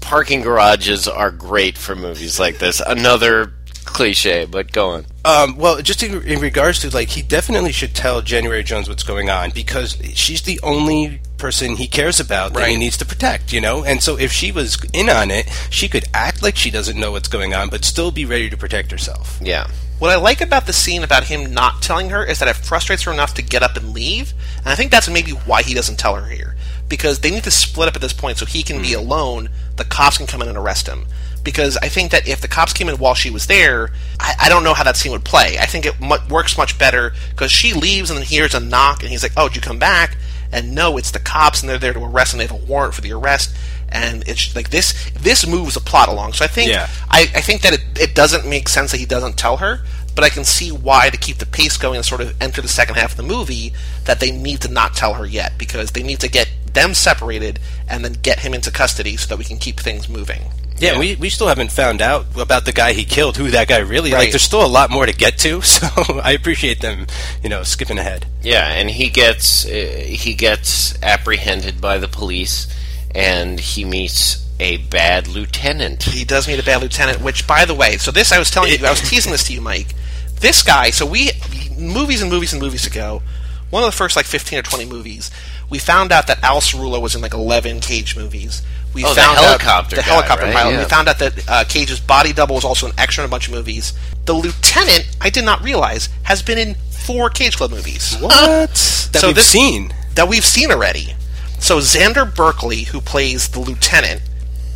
parking garages are great for movies like this. Another cliche, but go on. Um, well, just in, in regards to like, he definitely should tell January Jones what's going on because she's the only person he cares about that he needs to protect, you know. And so, if she was in on it, she could act like she doesn't know what's going on, but still be ready to protect herself. Yeah. What I like about the scene about him not telling her is that it frustrates her enough to get up and leave, and I think that's maybe why he doesn't tell her here because they need to split up at this point so he can be alone. The cops can come in and arrest him. Because I think that if the cops came in while she was there, I, I don't know how that scene would play. I think it mu- works much better because she leaves and then hears a knock and he's like, "Oh, did you come back?" And no, it's the cops and they're there to arrest and they have a warrant for the arrest. And it's like this. This moves a plot along. So I think Yeah. I, I think that it, it doesn't make sense that he doesn't tell her, but I can see why to keep the pace going and sort of enter the second half of the movie that they need to not tell her yet because they need to get them separated and then get him into custody so that we can keep things moving. Yeah, we, we still haven't found out about the guy he killed, who that guy really Right. like. There's still a lot more to get to, so I appreciate them, you know, skipping ahead. Yeah, and he gets uh, he gets apprehended by the police, and he meets a bad lieutenant. He does meet a bad lieutenant, which, by the way, so this I was telling you, I was teasing this to you, Mike. This guy, so we movies and movies and movies ago, one of the first like fifteen or twenty movies, we found out that Al Cerullo was in like eleven Cage movies. We Oh, the found helicopter out, the guy, helicopter right? pilot. Yeah. We found out that uh, Cage's body double was also an extra in a bunch of movies. The lieutenant, I did not realize, has been in four Cage Club movies. What? That So we've this- seen. that we've seen already. So Xander Berkeley, who plays the lieutenant,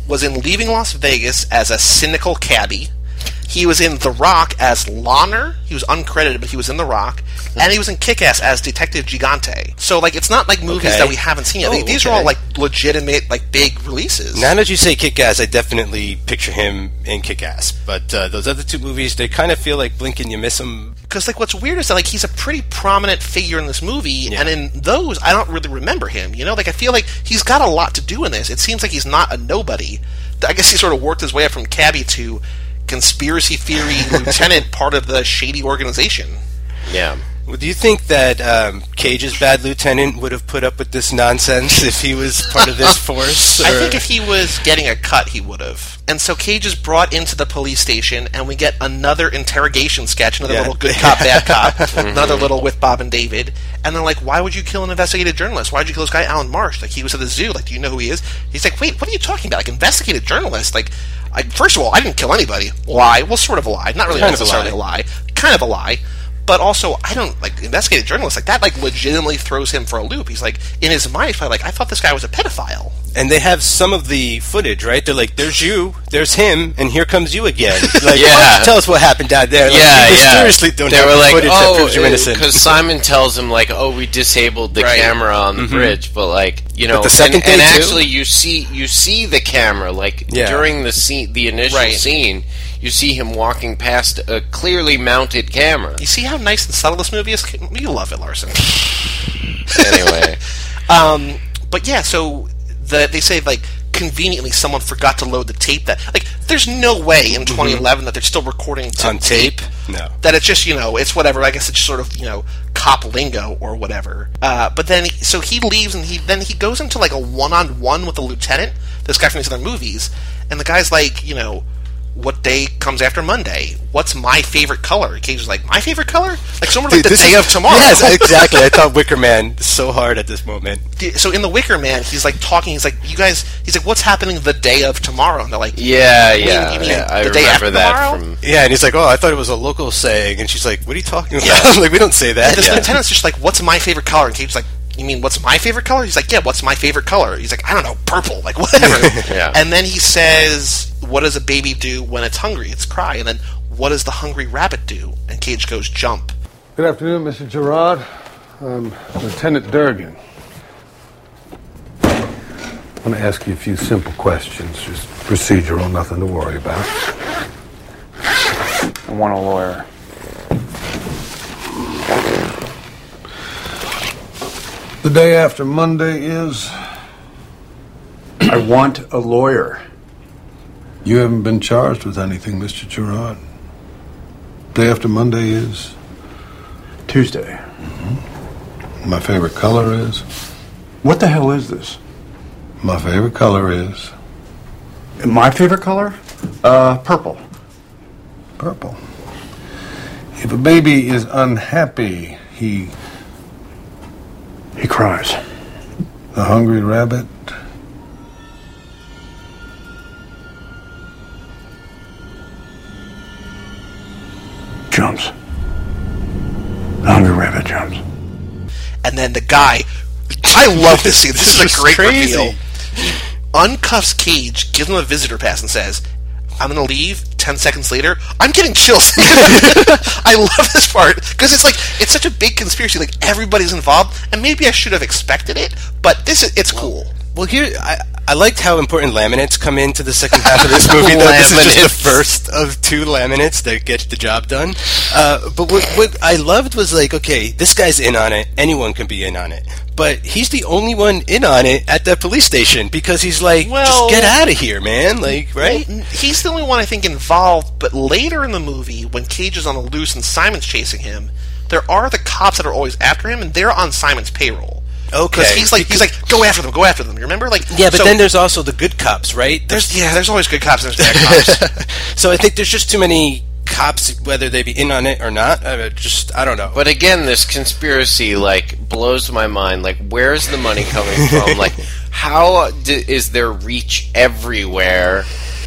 was in Leaving Las Vegas as a cynical cabbie. He was in The Rock as Lawner. He was uncredited, but he was in The Rock, and he was in Kick-Ass as Detective Gigante. So, like, it's not like movies Okay. that we haven't seen yet. Oh, These are all like legitimate, like big releases. Now that you say Kick-Ass, I definitely picture him in Kick-Ass. But uh, those other two movies, they kind of feel like blink and you miss them. because like what's weird is that like he's a pretty prominent figure in this movie and in those i don't really remember him you know like i feel like he's got a lot to do in this it seems like he's not a nobody i guess he sort of worked his way up from cabbie to conspiracy theory lieutenant part of the shady organization Yeah. Well, do you think that um, Cage's bad lieutenant would have put up with this nonsense if he was part of this force? I think if he was getting a cut, he would have. And so Cage is brought into the police station, and we get another interrogation sketch, another Yeah. little good cop, bad cop, another little with Bob and David. And they're like, "Why would you kill an investigative journalist? Why would you kill this guy, Alan Marsh? Like he was at the zoo. Like, do you know who he is?" He's like, "Wait, what are you talking about? Like investigative journalist? Like, I, first of all, I didn't kill anybody. Lie. Well, sort of a lie. Not really Kind necessarily a lie. Kind of a lie." But also, I don't like investigative journalist like that. Like, legitimately throws him for a loop. He's like, in his mind, like, "I thought this guy was a pedophile." and they have some of the footage, right? They're like, "There's you, there's him, and here comes you again." Like, Yeah. tell us what happened down there. Like, yeah, you yeah. Seriously, don't they have were like, footage that oh, proves you're innocent. because Simon tells him like, oh, we disabled the Right. camera on the Mhm. bridge, but like, you know, the second and, and actually, you see, you see the camera like Yeah. during the scene, the initial Right. scene, you see him walking past a clearly mounted camera. You see how nice and subtle this movie is? You love it, Larson. anyway, Um, but yeah, so the, they say like conveniently someone forgot to load the tape that like there's no way in 2011 that they're still recording Mm-hmm. On tape? No. that it's just you know it's whatever I guess it's just sort of you know cop lingo or whatever uh, but then so he leaves and he then he goes into like a one-on-one with the lieutenant this guy from these other movies and the guy's like you know what day comes after Monday? What's my favorite color? Cage is like, my favorite color? Like someone like the day is- of tomorrow. Yes, exactly. I thought Wicker Man so hard at this moment. so in the Wicker Man, he's like talking. He's like, "You guys," he's like, "What's happening the day of tomorrow?" And they're like, yeah, "You mean- yeah, you mean yeah, I the day after remember that tomorrow?" from. Yeah, and he's like, "Oh, I thought it was a local saying," and she's like, "What are you talking about? like, we don't say And that." this Yeah. lieutenant's just like, "What's my favorite color?" And Cage's like, "You mean what's my favorite color?" He's like, "Yeah, what's my favorite color?" He's like, "I don't know, purple, like whatever." Yeah. And then he says, "What does a baby do when it's hungry? It's cry." And then, "What does the hungry rabbit do?" And Cage goes, "Jump." Good afternoon, Mr. Gerard. I'm Lieutenant Durgan. I'm going to ask you a few simple questions, just procedural, nothing to worry about. I want a lawyer. The day after Monday is. I want a lawyer. You haven't been charged with anything, Mr. Gerard. Day after Monday is. Tuesday. My favorite color is. What the hell is this? My favorite color is. My favorite color? Uh, purple. Purple. If a baby is unhappy, he. He cries. The hungry rabbit. Jumps. The hungry rabbit jumps. And then the guy, I love this scene. This is This a great crazy. reveal. He uncuffs Cage, gives him a visitor pass, and says, "I'm going to leave." Ten seconds later, I'm getting chills. I love this part because it's like it's such a big conspiracy. Like everybody's involved, and maybe I should have expected it, but this is it's cool. Well, here I, I liked how important laminates come into the second half of this movie. though. This is just the first of two laminates that get the job done. Uh, but what, what I loved was like, okay, this guy's in on it. Anyone can be in on it. but he's the only one in on it at the police station because he's like, Well- just get out of here, man. Like, right? Well, he's the only one I think involved. But later in the movie, when Cage is on the loose and Simon's chasing him, there are the cops that are always after him, and they're on Simon's payroll. Okay. Because he's like he's like go after them, go after them. You remember? Like Yeah, but so then there's also the good cops, right? there's yeah, there's always good cops and there's bad cops. so I think there's just too many cops, whether they be in on it or not. I just, I don't know. But again, this conspiracy like blows my mind. Like, where's the money coming from? like, how d- is there reach everywhere?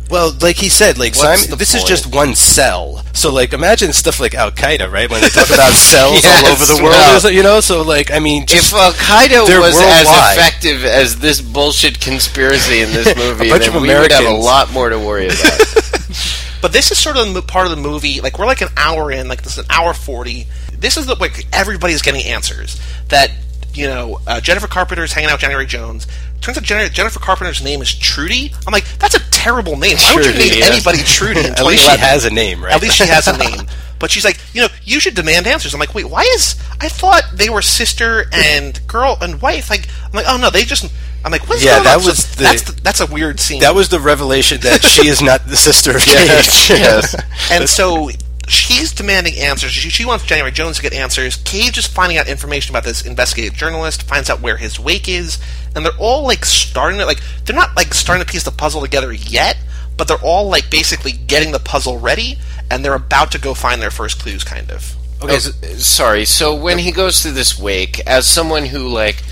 Well, like he said, like Simon, the this is just one cell. So, like, imagine stuff like Al Qaeda, right? When they talk about cells Yes, all over the world, well. you know. So, like, I mean, just, if Al Qaeda was worldwide. as effective as this bullshit conspiracy in this movie, bunch then of we would have a lot more to worry about. But this is sort of the part of the movie. Like we're like an hour in, like this is an hour forty. This is the like everybody's getting answers that you know. Uh, Jennifer Carpenter's hanging out with January Jones. Turns out Jennifer, Jennifer Carpenter's name is Trudy. I'm like, that's a terrible name. Why would you name anybody Trudy in At least she has a name, right? At least she has a name. But she's like, you know, you should demand answers. I'm like, wait, why is? I thought they were sister and girl and wife. Like, I'm like, oh no, they just. I'm like, what's Yeah, that on? So was the- that's the, that's a weird scene. that was the revelation that she is not the sister of Yes, Cage. yes. And so she's demanding answers. She, she wants January Jones to get answers. Cage is finding out information about this investigative journalist, finds out where his wake is, and they're all like starting to like they're not like starting to piece the puzzle together yet, but they're all like basically getting the puzzle ready, and they're about to go find their first clues, kind of. Okay, oh, s- sorry. So when he goes to this wake, as someone who like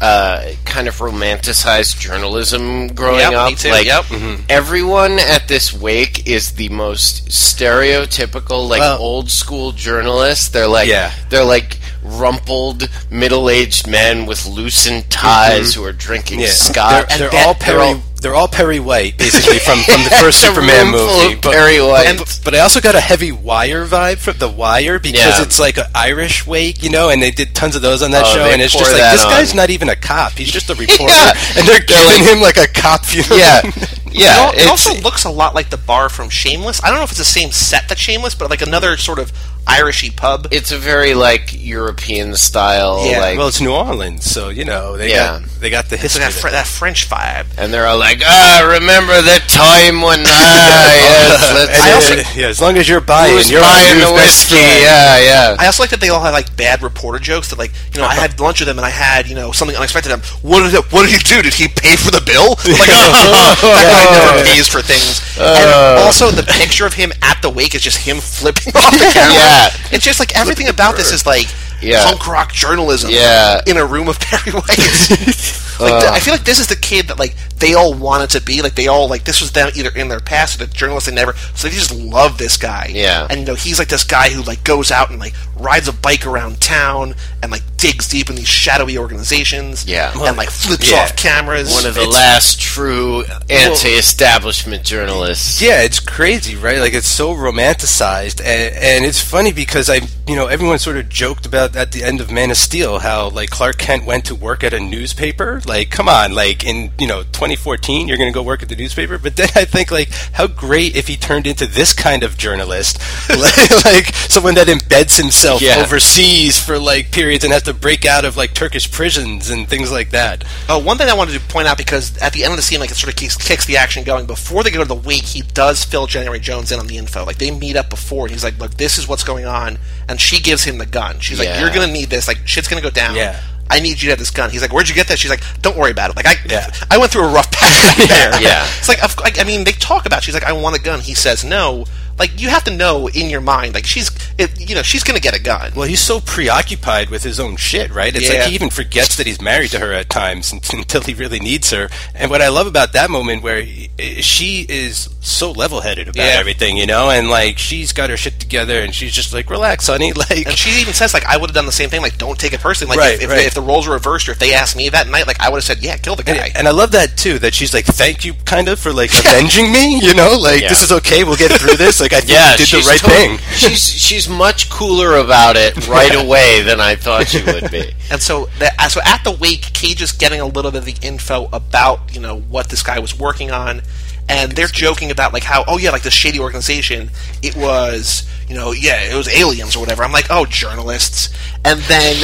uh, kind of romanticized journalism growing Yep, up, too, like yep. everyone at this wake is the most stereotypical, like Well- old school journalist. They're like, Yeah. they're like rumpled middle-aged men with loosened ties who are drinking Yeah, scotch. they're, And they're all they're all- They're all Perry White, basically from, from the first It's a Superman room full movie. of Perry White. But, but I also got a heavy Wire vibe from the Wire because Yeah. it's like an Irish wake, you know, and they did tons of those on that Oh, show, and it's just like that this guy's not even a cop; he's just a reporter, Yeah. and they're They're giving like- him like a cop funeral. yeah, It, yeah. it also looks a lot like the bar from Shameless. I don't know if it's the same set that Shameless, but like another sort of Irishy pub. it's a very like European style, Yeah, like well, it's New Orleans, so you know they Yeah. got they got the It's history. like that, fr- that French vibe. and they're all like, "Ah, remember the time when yes, let's I uh, also- yeah, as long as you're buying, who's you're buying the whiskey?" Yeah, yeah. I also like that they all had like bad reporter jokes that like you know I had lunch with them and I had you know something unexpected. Him. What did it, what did he do? Did he pay for the bill? I'm like that guy never pays for things. and also the picture of him at the wake is just him flipping off the camera. Yeah. It's just like everything about this is like Yeah. punk rock journalism. Yeah. in a room of Perry White. like the- I uh. feel like this is the kid that like they all wanted to be. Like they all like this was them either in their past or the journalists they never. So they just love this guy. Yeah. and you know he's like this guy who like goes out and like rides a bike around town and like digs deep in these shadowy organizations. Yeah. and like flips Yeah. off cameras. One of the It's- last true anti-establishment journalists. Yeah, it's crazy, right? Like it's so romanticized, and, and it's funny because I, you know, everyone sort of joked about at the end of Man of Steel how like Clark Kent went to work at a newspaper. Like, come on, like in you know 2014, you're going to go work at the newspaper. But then I think like how great if he turned into this kind of journalist, like, like someone that embeds himself Yeah. overseas for like periods and has to break out of like Turkish prisons and things like that. Oh, one thing I wanted to point out because at the end of the scene, like it sort of kicks, kicks the action going. Before they go to the wake, he does fill January Jones in on the info. Like they meet up before, and he's like, "Look, this is what's going on," and she gives him the gun. She's like, "You're gonna need this. Like shit's gonna go down. Yeah. I need you to have this gun." He's like, "Where'd you get that?" She's like, "Don't worry about it. Like I, Yeah. I went through a rough patch there. Yeah. It's like, like I mean, they talk about. She's like, "I want a gun." He says, "No." Like you have to know in your mind, like she's, it, you know, she's gonna get a gun. Well, he's so preoccupied with his own shit, right? It's Yeah. like he even forgets that he's married to her at times until he really needs her. And what I love about that moment where he, eh, she is so level-headed about Yeah. everything, you know, and like she's got her shit together, and she's just like, "Relax, honey." Like, And she even says, like, I would have done the same thing. Like, don't take it personally. Like, Right, if, if, right. if the roles were reversed, or if they asked me that night, like, I would have said, yeah, kill the guy. and, and I love that too. That she's like, "Thank you," kind of for like avenging me. You know, like Yeah. this is okay. We'll get through this. Like I think Yeah, you did the right tot- thing. she's she's much cooler about it right away than I thought she would be. And so, that, uh, so at the wake, Cage is getting a little bit of the info about you know what this guy was working on, and they're joking about like how oh yeah like this shady organization it was you know yeah it was aliens or whatever. I'm like oh journalists, and then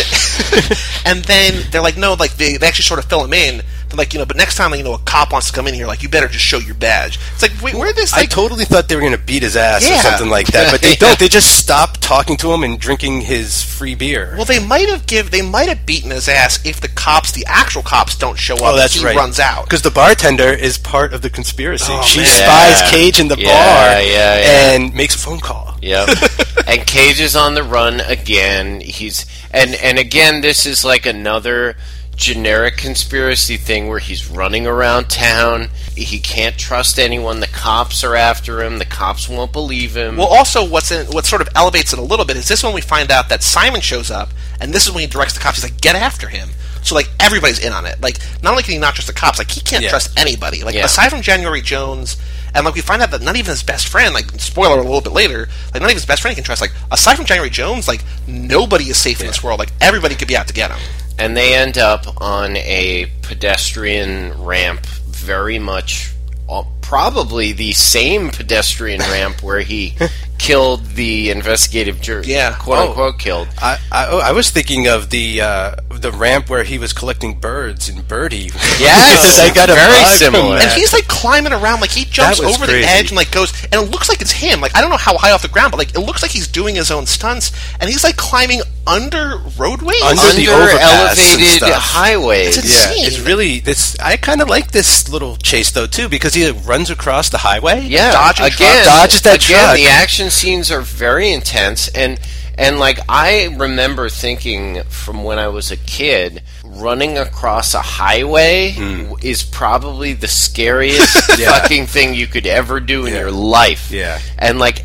and then they're like, no, like they, they actually sort of fill him in. They're like, you know, but next time, you know, a cop wants to come in here, like you better just show your badge. It's like, wait, where this? I totally thought they were going to beat his ass Yeah. or something like that, but they don't. They just stop talking to him and drinking his free beer. well, they might have give, they might have beaten his ass if the cops, the actual cops, don't show up. Oh, that's he right. runs out. because the bartender is part of the conspiracy. Oh, she man. spies Yeah. Cage in the Yeah, bar yeah, yeah. and makes a phone call. Yep. and Cage is on the run again. He's and and again this is like another generic conspiracy thing where he's running around town. He can't trust anyone. The cops are after him. The cops won't believe him. Well, also, what's in, what sort of elevates it a little bit is this when we find out that Simon shows up, and this is when he directs the cops. He's like, "Get after him!" So like everybody's in on it. Like not only can he not trust the cops, like he can't Yeah. trust anybody. Like Yeah. aside from January Jones, and like we find out that not even his best friend, like spoiler a little bit later, like not even his best friend he can trust. Like aside from January Jones, like nobody is safe in this world. Like everybody could be out to get him. And they end up on a pedestrian ramp, very much uh, probably the same pedestrian ramp where he killed the investigative jury. Yeah. quote Oh. unquote killed. I, I, oh, I was thinking of the uh, the ramp where he was collecting birds in Birdy. Yes, I got a very similar. And he's like climbing around, like he jumps over crazy. the edge and like goes, and it looks like it's him. Like I don't know how high off the ground, but like it looks like he's doing his own stunts, and he's like climbing under roadways. Under the Under overpass and elevated highways. It's Yeah, it's really this. I kind of like this little chase though too because he runs across the highway. Yeah, Dodging again, trucks. Dodges that again, truck. The action scenes are very intense, and and like I remember thinking from when I was a kid, running across a highway Hmm. is probably the scariest fucking thing you could ever do in Yeah. your life. Yeah. and like.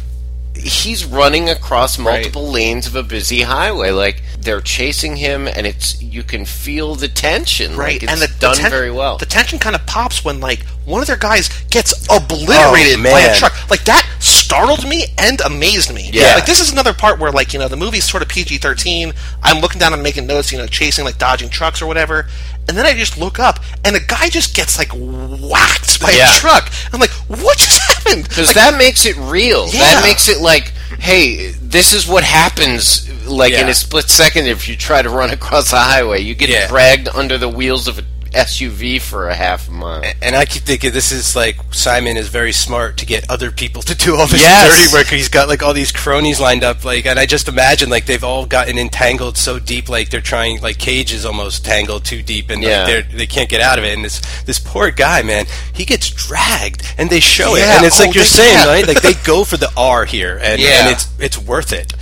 He's running across multiple lanes of a busy highway. Like they're chasing him, and it's you can feel the tension. right, like, it's and the, the done ten- very well. The tension kind of pops when like one of their guys gets obliterated Oh, by a oh, truck. Like that startled me and amazed me. Yeah. like this is another part where like you know the movie's sort of PG thirteen. I'm looking down and making notes, you know, chasing like dodging trucks or whatever. And then I just look up, and a guy just gets like whacked by Yeah. a truck. I'm like, what just happened? because Like, that makes it real. Yeah. That makes it like, hey, this is what happens. Like in a split second, if you try to run across a highway, you get Yeah. dragged under the wheels of a SUV for a half a mile. And I keep thinking this is like Simon is very smart to get other people to do all this Yes. dirty work. He's got like all these cronies lined up, like, and I just imagine like they've all gotten entangled so deep, like they're trying, like cages almost tangled too deep, and like, Yeah. they're, they can't get out of it. And this this poor guy, man, he gets dragged, and they show it, and it's oh, like you're saying, yeah. right? Like they go for the R here, and, Yeah. and it's it's worth it.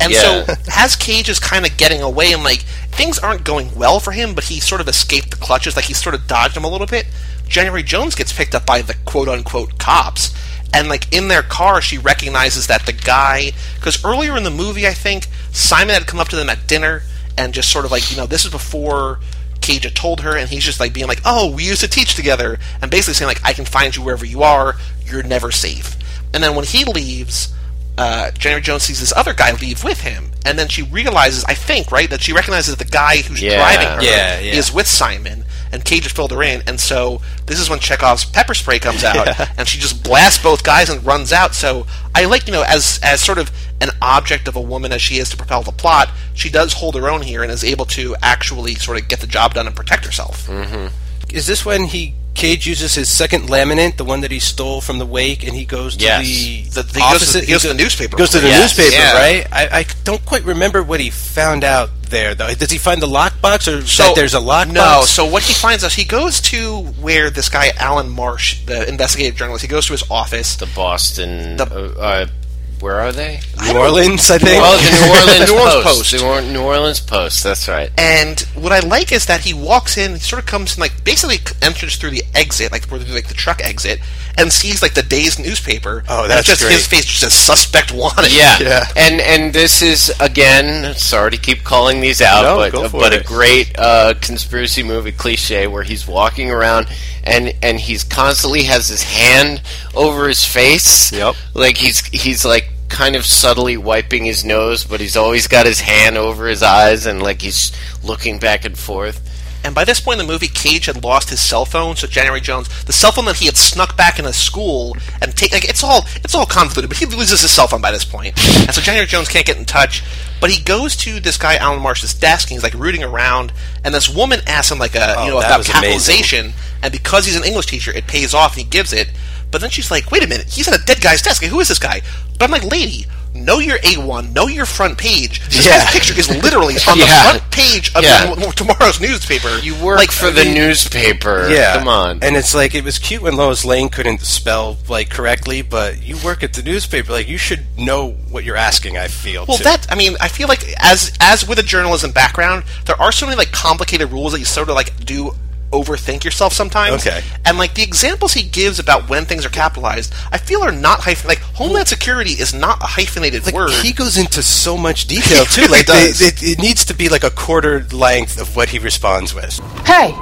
And Yeah. so, as Cage is kind of getting away, and like things aren't going well for him, but he sort of escaped the clutches, like he sort of dodged them a little bit. January Jones gets picked up by the quote unquote cops, and like in their car, she recognizes that the guy, because earlier in the movie, I think Simon had come up to them at dinner and just sort of like, you know, this is before Cage had told her, and he's just like being like, "Oh, we used to teach together," and basically saying like, "I can find you wherever you are. You're never safe." And then when he leaves, uh, January Jones sees this other guy leave with him, and then she realizes, I think, right, that she recognizes the guy who's Yeah. driving her Yeah, yeah. is with Simon, and Cage has filled her in, and so this is when Chekhov's pepper spray comes out, and she just blasts both guys and runs out. So I like, you know, as as sort of an object of a woman as she is to propel the plot, she does hold her own here and is able to actually sort of get the job done and protect herself. Is this when he Cage uses his second laminate, the one that he stole from the wake, and he goes to Yes. the, The- the- he goes to- he goes to the newspaper. Goes to the Yes. newspaper, Yeah. right? I, I don't quite remember what he found out there, though. Does he find the lockbox, or that there's a lockbox? No, so what he finds out, he goes to where this guy Alan Marsh, the investigative journalist, he goes to his office. The Boston. The- uh, uh, where are they? New Orleans, I think. Oh, the New Orleans, New Orleans Post. Post. The Or- New Orleans Post. That's right. And what I like is that he walks in, he sort of comes in, like, basically enters through the exit, like, where like, the truck exit, and sees, like, the day's newspaper. Oh, and that's it's just great. his face just says suspect wanted. Yeah. Yeah. and and this is again. Sorry to keep calling these out, No, go but for but it. a great uh, conspiracy movie cliche where he's walking around and and he's constantly has his hand over his face. Yep. like he's he's like kind of subtly wiping his nose, but he's always got his hand over his eyes and like he's looking back and forth. And by this point in the movie, Cage had lost his cell phone. So January Jones, the cell phone that he had snuck back in a school and take like it's all it's all convoluted. But he loses his cell phone by this point, and so January Jones can't get in touch. But he goes to this guy Alan Marsh's desk, and he's like rooting around. And this woman asks him like a Oh, you know about was amazing. capitalization, and because he's an English teacher, it pays off, and he gives it. But then she's like, "Wait a minute, he's at a dead guy's desk. Who is this guy?" But I'm like, "Lady." Know your A1, know your front page. This Yeah. guy's picture is literally on Yeah. the front page of Yeah. the- tomorrow's newspaper. You work like for the newspaper. Yeah, Come on. And it's like it was cute when Lois Lane couldn't spell like correctly, but you work at the newspaper, like you should know what you're asking. I feel. Well, too. that I mean, I feel like as as with a journalism background, there are so many like complicated rules that you sort of like do overthink yourself sometimes. Okay. And like the examples he gives about when things are capitalized, I feel are not hyphen like Homeland Security is not a hyphenated word. He goes into so much detail too. really like they- does. it, it needs to be like a quarter length of what he responds with. Hey!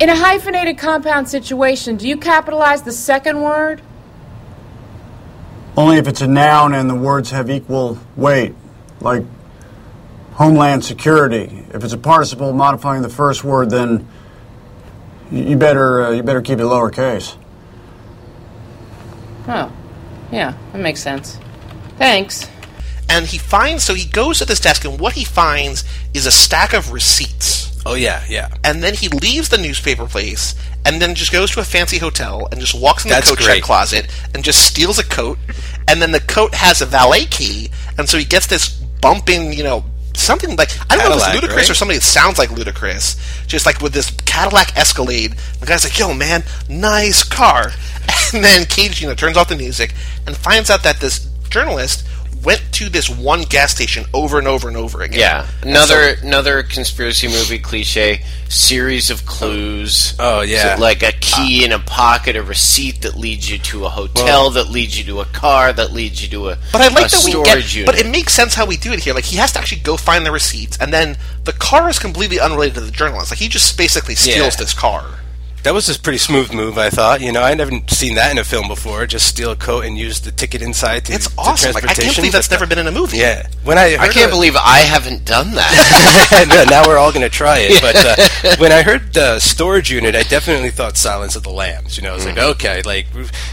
In a hyphenated compound situation, do you capitalize the second word? Only if it's a noun and the words have equal weight, like Homeland Security. If it's a participle modifying the first word, then you you better uh, you better keep it lowercase. Oh, yeah, that makes sense. Thanks. and he finds so he goes to this desk and what he finds is a stack of receipts. Oh yeah, yeah. And then he leaves the newspaper place and then just goes to a fancy hotel and just walks in the That's coat check closet and just steals a coat. And then the coat has a valet key, and so he gets this bumping, you know, something like I don't know if it's Cadillac, Ludacris right? or somebody that sounds like Ludacris. Just like with this Cadillac Escalade, the guy's like, "Yo, man, nice car." And then Cage, you know, turns off the music and finds out that this journalist went to this one gas station over and over and over again. Yeah, another so- another conspiracy movie cliche: series of clues. Oh, oh yeah. So, like a key ah. in a pocket, a receipt that leads you to a hotel, Well- that leads you to a car, that leads you to a But I like that we storage get. unit. But it makes sense how we do it here. Like he has to actually go find the receipts, and then the car is completely unrelated to the journalist. Like he just basically steals Yeah. this car. That was a pretty smooth move, I thought. You know, I never seen that in a film before. Just steal a coat and use the ticket inside to It's to awesome. Like I can't transportation. believe that's never been in a movie. Yeah, when I I can't of- believe I haven't done that. No, now we're all going to try it. But uh, when I heard the storage unit, I definitely thought Silence of the Lambs. You know, I was Mm-hmm. like, okay, like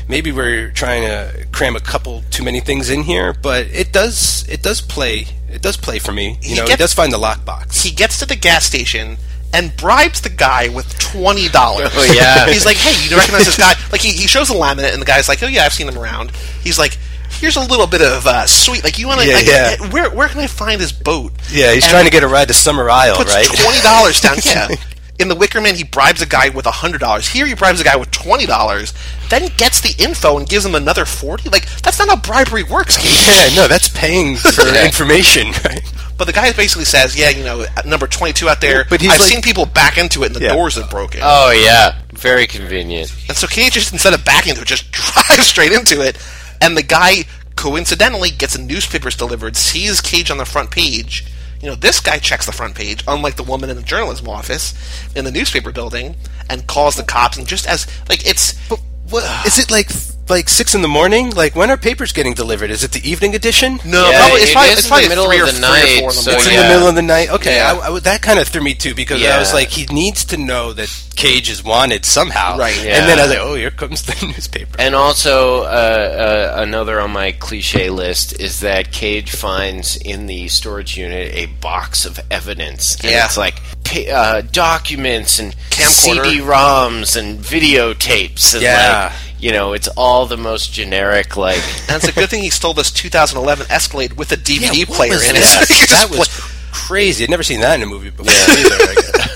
maybe we're trying to cram a couple too many things in here, but it does it does play it does play for me. You He know, he does find the lockbox. He gets to the gas station and bribes the guy with twenty dollars. Oh, yeah. He's like, "Hey, you recognize this guy?" Like he, he shows a laminate, and the guy's like, "Oh yeah, I've seen him around." He's like. Here's a little bit of uh, sweet. Like you want to? Yeah, like, yeah. eh, Where where can I find his boat? Yeah, he's And- trying to get a ride to Summer Isle, puts right? twenty dollars down. Yeah. In the Wicker Man, he bribes a guy with hundred dollars. Here, he bribes a guy with twenty dollars. Then gets the info and gives him another forty. Like that's not how bribery works. Keith. yeah, no, that's paying for information. Right? But the guy basically says, "Yeah, you know, number twenty-two out there. But he's I've like- seen people back into it, and the Yeah. doors have broken." oh yeah, very convenient. And so Cage just instead of backing into it, just drives straight into it. And the guy coincidentally gets a newspapers delivered, sees Cage on the front page. You know, this guy checks the front page, unlike the woman in the journalism office in the newspaper building, and calls the cops. And just as like it's What is it like? Like six in the morning? Like when are papers getting delivered? Is it the evening edition? no, Yeah, probably, it's it probably, is it's in probably the middle three of the night, four so It's morning. in the middle of the night. Okay, Yeah. I, I, that kind of threw me too because I was like, he needs to know that Cage is wanted somehow, Right. And then I was like, oh, here comes the newspaper. And also, uh, uh, another on my cliche list is that Cage finds in the storage unit a box of evidence. And Yeah. it's like uh, documents and Camcorder. CD-ROMs and videotapes. And Yeah. like, you know, it's all the most generic, like. And it's a good thing he stole this 2011 Escalade with a DVD Yeah, player in that? it. That was play- crazy. I'd never seen that in a movie before either.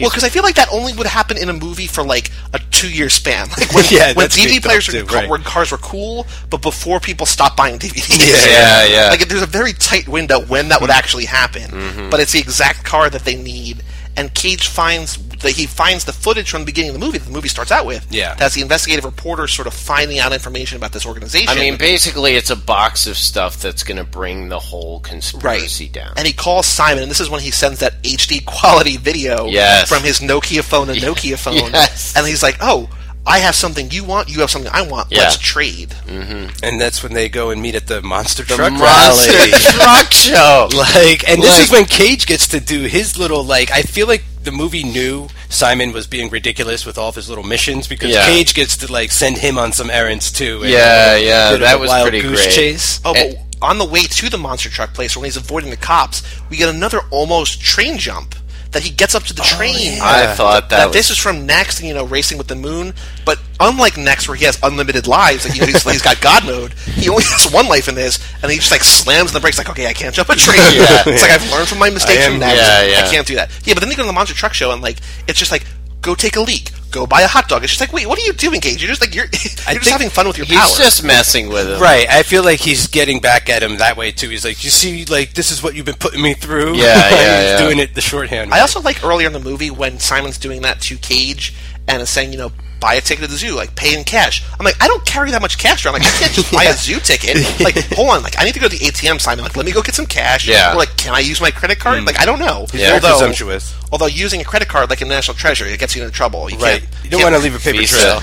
Well, because I feel like that only would happen in a movie for like a two-year span, like when, Yeah, when DVD players were, too, ca- right. were cars were cool, but before people stopped buying DVDs. Yeah, yeah. Like there's a very tight window when that would Mm-hmm. actually happen, but it's the exact car that they need. And Cage finds that he finds the footage from the beginning of the movie. That the movie starts out with. Yeah. that's the investigative reporter sort of finding out information about this organization. I mean, basically, it's a box of stuff that's going to bring the whole conspiracy down. And he calls Simon, and this is when he sends that HD quality video Yes. from his Nokia phone and Nokia phone. Yes. And he's like, "Oh, I have something you want, you have something I want. Yeah. Let's trade. Mm-hmm. And that's when they go and meet at the monster The truck monster rally. truck show. Like, and this Like- is when Cage gets to do his little like. I feel like the movie knew Simon was being ridiculous with all of his little missions because Yeah. Cage gets to like send him on some errands too. and Yeah, a yeah, that was wild pretty goose great. chase. Oh, but on the way to the monster truck place, when he's avoiding the cops, we get another almost train jump. That he gets up to the oh, train. I thought that was- this is from Next, you know, racing with the moon. But unlike Next, where he has unlimited lives, like you know, he's, he's got God mode. He only has one life in this, and he just like slams the brakes, like, okay, I can't jump a train. Yeah. It's like I've learned from my mistakes am- from Next. yeah, yeah. I can't do that. Yeah, but then they go to the monster truck show, and like, it's just like, go take a leak, go buy a hot dog. It's just like, wait, what are you doing, Cage? You're just like you're, you're just think having fun with your He's power. just messing with him. Right, I feel like he's getting back at him that way too. He's like, "You see, like this is what you've been putting me through." Yeah, yeah, he's yeah. doing it the shorthand. I also like earlier in the movie when Simon's doing that to Cage and is saying, you know, buy a ticket to the zoo, like pay in cash. I'm like, I don't carry that much cash around. Like, I can't just buy a zoo ticket. Like, hold on, like I need to go to the ATM, Simon. Like, let me go get some cash. Yeah. Or like, can I use my credit card? Hmm. Like, I don't know. He's very although, presumptuous. although using a credit card like a National Treasure, it gets you into trouble. You Right, can't, you don't can't- want to leave a paper Visa.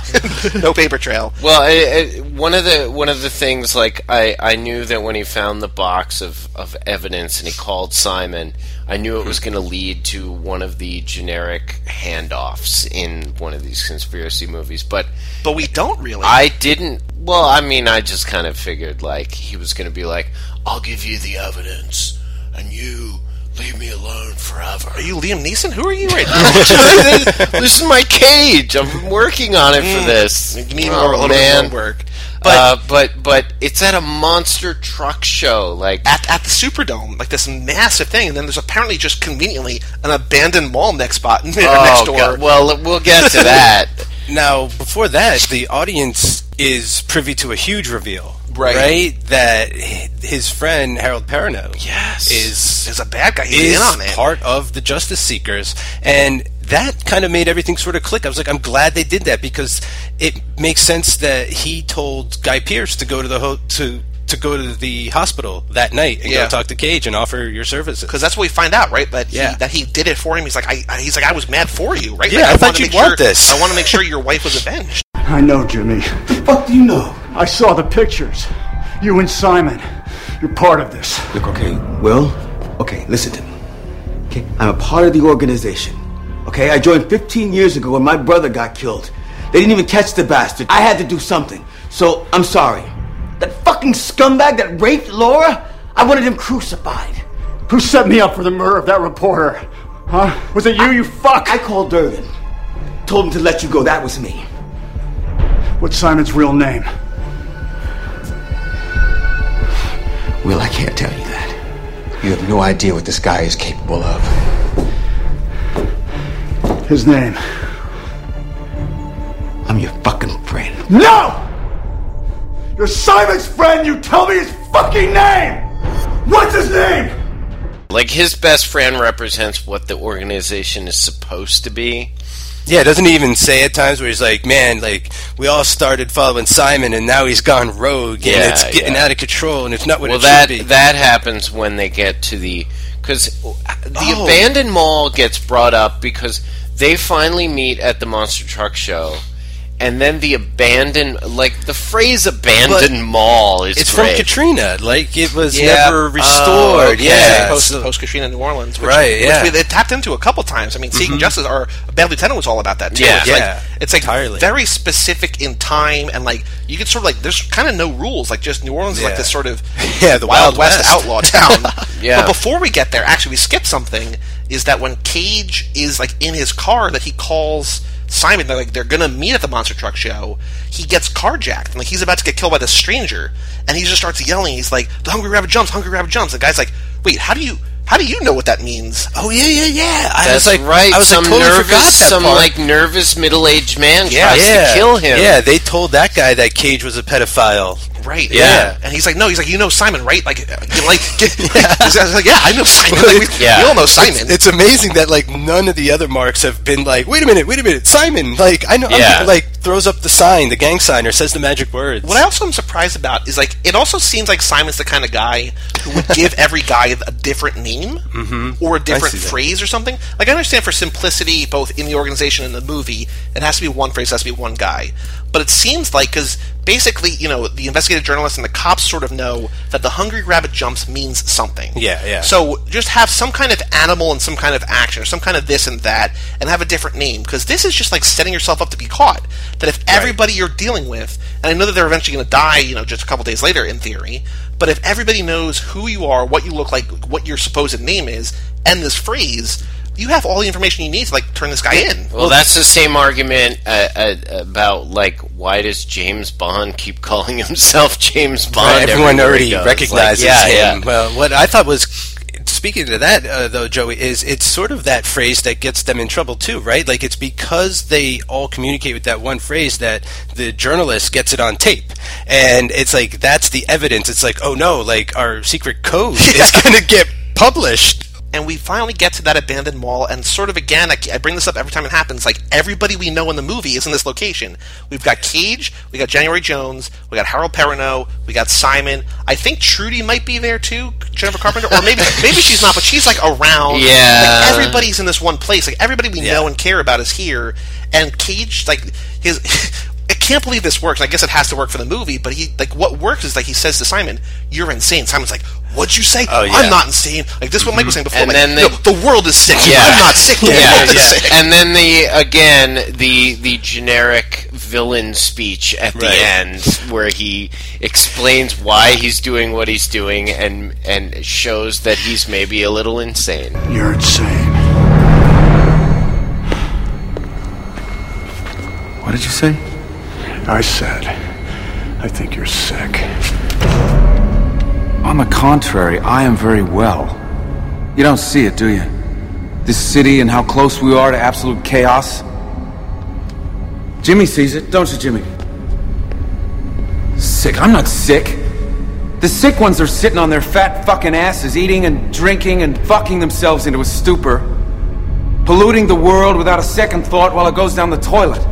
trail. no paper trail. Well, I, I, one of the one of the things, like I, I knew that when he found the box of, of evidence and he called Simon, I knew it was going to lead to one of the generic handoffs in one of these conspiracy movies. But But we don't really. I didn't. Well, I mean, I just kind of figured like he was going to be like, "I'll give you the evidence, and you leave me alone forever." are you Liam Neeson? Who are you right now? this is my cage. I'm working on it for this. You need Oh, more, a little man. bit more work. But, uh, but but it's at a monster truck show. Like at, at the Superdome, like this massive thing, and then there's apparently just conveniently an abandoned mall next spot next oh, door. God. well, we'll get to that. Now, before that, the audience is privy to a huge reveal. Right. That his friend Harold Perrineau Yes. is Is a bad guy. He's is in on it. part of the Justice Seekers, and that kind of made everything sort of click. I was like, I'm glad they did that because it makes sense that he told Guy Pearce to go to the ho- to to go to the hospital that night and Yeah. go talk to Cage and offer your services. because that's what we find out, right? That Yeah. he, that he did it for him. He's like, I, I- he's like, I was mad for you, right? Yeah, Like, I thought you'd make want sure, this. I want to make sure your wife was avenged. I know, Jimmy. The fuck do you know? I saw the pictures. You and Simon. You're part of this. Look, okay, Will, okay, listen to me. Okay, I'm a part of the organization. Okay, I joined 15 years ago when my brother got killed. They didn't even catch the bastard. I had to do something. So, I'm sorry. That fucking scumbag that raped Laura, I wanted him crucified. Who set me up for the murder of that reporter? Huh? Was it you, you fuck? I called Durgan. Told him to let you go. That was me. What's Simon's real name? Will, I can't tell you that. You have no idea what this guy is capable of. His name. I'm your fucking friend. No! You're Simon's friend, you tell me his fucking name! What's his name? Like his best friend represents what the organization is supposed to be. Yeah, doesn't he even say at times where he's like, "Man, like we all started following Simon, and now he's gone rogue, and it's getting yeah. out of control, and it's not what well, it that should be." that happens when they get to the because the Oh. abandoned mall gets brought up because they finally meet at the monster truck show. And then the abandoned, like the phrase "abandoned mall" is it's great. from Katrina, like it was Yeah. never oh, restored. Oh, okay. Yeah, post so- post Katrina New Orleans, which, Right, which yeah. we, they tapped into a couple times. I mean, Seeking mm-hmm. Justice, our Bad Lieutenant was all about that too. Yeah. it's Yeah, like, it's like entirely. very specific in time, and like you can sort of like there's kind of no rules. Like just New Orleans is like this sort of Yeah, the Wild West, West. outlaw town. Yeah. But before we get there, actually, we skip something. Is that when Cage is like in his car that he calls Simon? They're like they're gonna meet at the monster truck show. He gets carjacked, and like he's about to get killed by this stranger, and he just starts yelling. He's like, "The hungry rabbit jumps! Hungry rabbit jumps!" The guy's like, "Wait, how do you?" How do you know what that means? Oh yeah, yeah, yeah. I That's was like, right. I was some like, totally forgot that some part. like nervous middle-aged man yeah, tries yeah, to kill him. Yeah, they told that guy that Cage was a pedophile. right. Yeah. And he's like, no, he's like, you know Simon, right? Like, you like, yeah. I was like, yeah, I know Simon. Like, we, Yeah. we all know Simon. It's, it's amazing that like none of the other marks have been like, wait a minute, wait a minute, Simon. Like I know, I'm- Yeah. like throws up the sign, the gang sign, or says the magic words. What I also am surprised about is like it also seems like Simon's the kind of guy who would give every guy a different name Mhm. or a different phrase or something. Like I understand for simplicity, both in the organization and the movie, it has to be one phrase, it has to be one guy. But it seems like because basically, you know, the investigative journalists and the cops sort of know that the hungry rabbit jumps means something. Yeah, yeah. So just have some kind of animal and some kind of action, or some kind of this and that, and have a different name because this is just like setting yourself up to be caught. That if everybody you're dealing with, and I know that they're eventually going to die, you know, just a couple days later in theory, but if everybody knows who you are, what you look like, what your supposed name is, and this phrase, you have all the information you need to like turn this guy in. Well, that's the same argument uh, uh, about like why does James Bond keep calling himself James Bond? Right, everyone everywhere he already recognizes Like, yeah, him. Yeah. Well, what I thought was speaking to that uh, though, Joey, is it's sort of that phrase that gets them in trouble too, right? Like it's because they all communicate with that one phrase that the journalist gets it on tape, and it's like that's the evidence. It's like, oh no, like our secret code is going to get published. And we finally get to that abandoned mall and sort of again I, I bring this up every time it happens like everybody we know in the movie is in this location. We've got cage we got january jones we got harold perrineau we got simon. I think trudy might be there too jennifer carpenter or maybe maybe she's not but she's like around. Yeah. like everybody's in this one place. Like everybody we know and care about is here. And cage like his can't believe this works. I guess it has to work for the movie, but he like what works is like he says to Simon, "You're insane." Simon's like, "What'd you say? Oh, yeah. I'm not insane." Like this, is what Mike was saying before. And like, then they- "No, the world is sick. Yeah. I'm not sick. The yeah, world is yeah. sick. And then the again the the generic villain speech at the end where he explains why he's doing what he's doing and and shows that he's maybe a little insane. You're insane. What did you say? I said, I think you're sick. On the contrary, I am very well. You don't see it, do you? This city and how close we are to absolute chaos. Jimmy sees it, don't you, Jimmy? Sick. I'm not sick. The sick ones are sitting on their fat fucking asses, eating and drinking and fucking themselves into a stupor, polluting the world without a second thought while it goes down the toilet.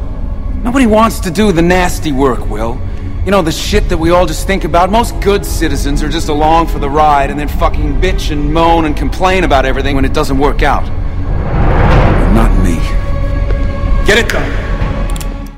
Nobody wants to do the nasty work, Will. You know, the shit that we all just think about. Most good citizens are just along for the ride and then fucking bitch and moan and complain about everything when it doesn't work out. Not me. Get it done.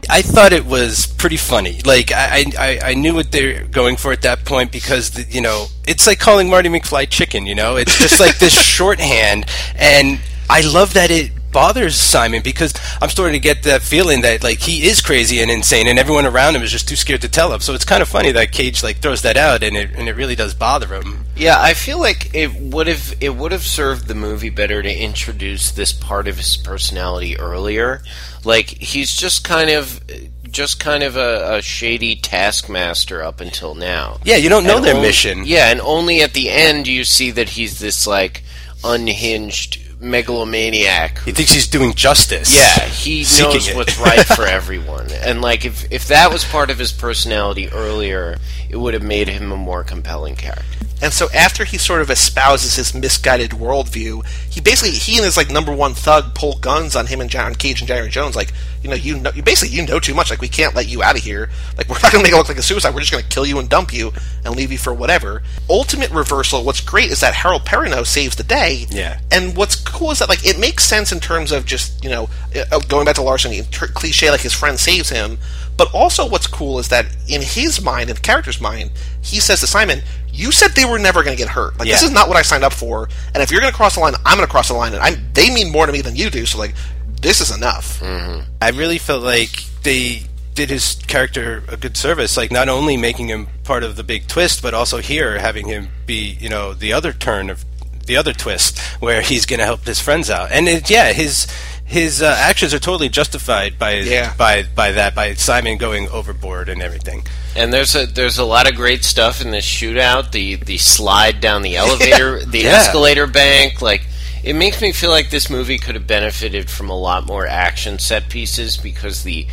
I thought it was pretty funny. Like I, I, I knew what they're going for at that point because the, you know it's like calling Marty McFly chicken. You know, it's just like this shorthand, and I love that it bothers Simon because I'm starting to get that feeling that like he is crazy and insane, and everyone around him is just too scared to tell him. So it's kind of funny that Cage like throws that out, and it and it really does bother him. Yeah, I feel like it would have it would have served the movie better to introduce this part of his personality earlier. Like he's just kind of just kind of a, a shady taskmaster up until now. Yeah, you don't know And their on- mission. Yeah, and only at the end do you see that he's this like unhinged megalomaniac. He thinks he's doing justice. Yeah, he knows it. what's right for everyone. And like if if that was part of his personality earlier, it would have made him a more compelling character. And so after he sort of espouses his misguided worldview, he basically he and his like number one thug pull guns on him and John Cage and January Jones. Like you know you know you basically you know too much. Like we can't let you out of here. Like we're not going to make it look like a suicide. We're just going to kill you and dump you and leave you for whatever. Ultimate reversal. What's great is that Harold Perrineau saves the day. Yeah. And what's cool is that like it makes sense in terms of just you know uh, going back to tr- cliche like his friend saves him. But also what's cool is that in his mind, in the character's mind, he says to Simon, "You said they were never going to get hurt. Like this is not what I signed up for. And if you're going to cross the line, I'm going to cross the line. And I'm they mean more to me than you do. So like this is enough." Mm-hmm. I really felt like they did his character a good service, like not only making him part of the big twist, but also here having him be, you know, the other turn of the other twist where he's going to help his friends out. And it, yeah, his his uh, actions are totally justified by Yeah. by by that by Simon going overboard and everything. And there's a there's a lot of great stuff in this shootout. The the slide down the elevator, the Yeah. escalator bank. Like it makes me feel like this movie could have benefited from a lot more action set pieces because the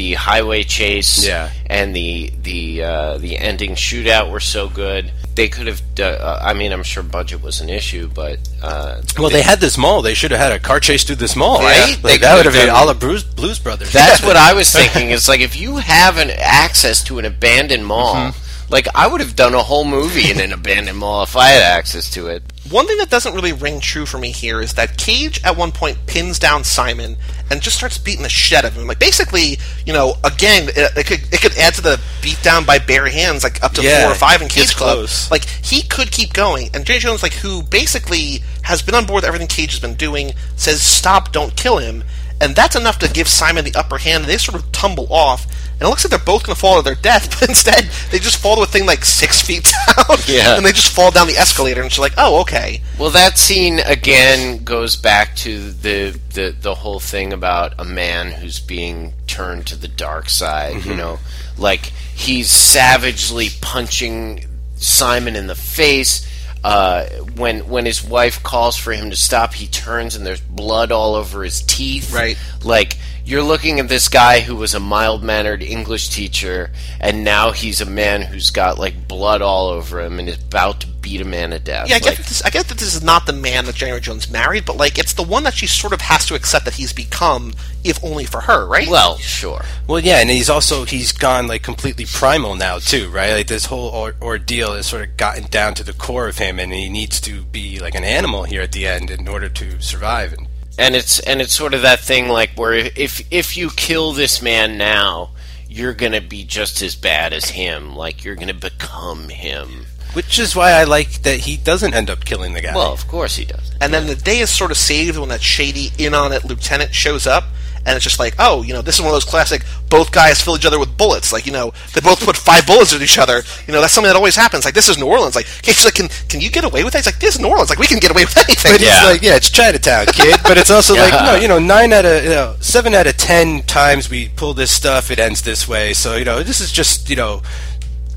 the highway chase Yeah. and the the uh, the ending shootout were so good. They could have. Uh, I mean, I'm sure budget was an issue, but uh, Well, they had this mall. They should have had a car chase through this mall, Right? right? They Like, that would have been all the Blues, Blues Brothers. That's what I was thinking. It's like if you have an access to an abandoned mall, Mm-hmm. Like I would have done a whole movie in an abandoned mall if I had access to it. One thing that doesn't really ring true for me here is that Cage at one point pins down Simon and just starts beating the shit out of him. Like basically, you know, again, it, it could it could add to the beat down by bare hands, like up to Yeah, four or five in Cage gets Club. close. Like he could keep going, and Jay Jones, like who basically has been on board with everything Cage has been doing, says stop, don't kill him, and that's enough to give Simon the upper hand. And they sort of tumble off. And it looks like they're both going to fall to their death, but instead they just fall to a thing like six feet down, Yeah. and they just fall down the escalator. And she's like, "Oh, okay." Well, that scene again goes back to the the the whole thing about a man who's being turned to the dark side. You know, like he's savagely punching Simon in the face. Uh, when when his wife calls for him to stop, he turns and there's blood all over his teeth. Right. Like you're looking at this guy who was a mild mannered English teacher, and now he's a man who's got like blood all over him and is about to beat a man to death. Yeah, I get, Like- that this, I get that this is not the man that January Jones married, but like it's the one that she sort of has to accept that he's become, if only for her, right? Well, sure. Well, yeah, and he's also he's gone like completely primal now too, right? Like this whole or- ordeal has sort of gotten down to the core of him, and he needs to be like an animal here at the end in order to survive. And and it's and it's sort of that thing like where if if you kill this man now, you're gonna be just as bad as him. Like you're gonna become him. which is why I like that he doesn't end up killing the guy. Well, of course he does. and then the day is sort of saved when that shady in on it lieutenant shows up, and it's just like, oh, you know, this is one of those classic both guys fill each other with bullets. Like, you know, they both put five bullets at each other. You know, that's something that always happens. Like, this is New Orleans. Like, he's like, can can you get away with that? He's like, this is New Orleans. Like, we can get away with anything. But it's like, yeah, it's Chinatown, kid. But it's also like, no, you know, nine out of, you know, seven out of ten times we pull this stuff, it ends this way. So, you know, this is just, you know,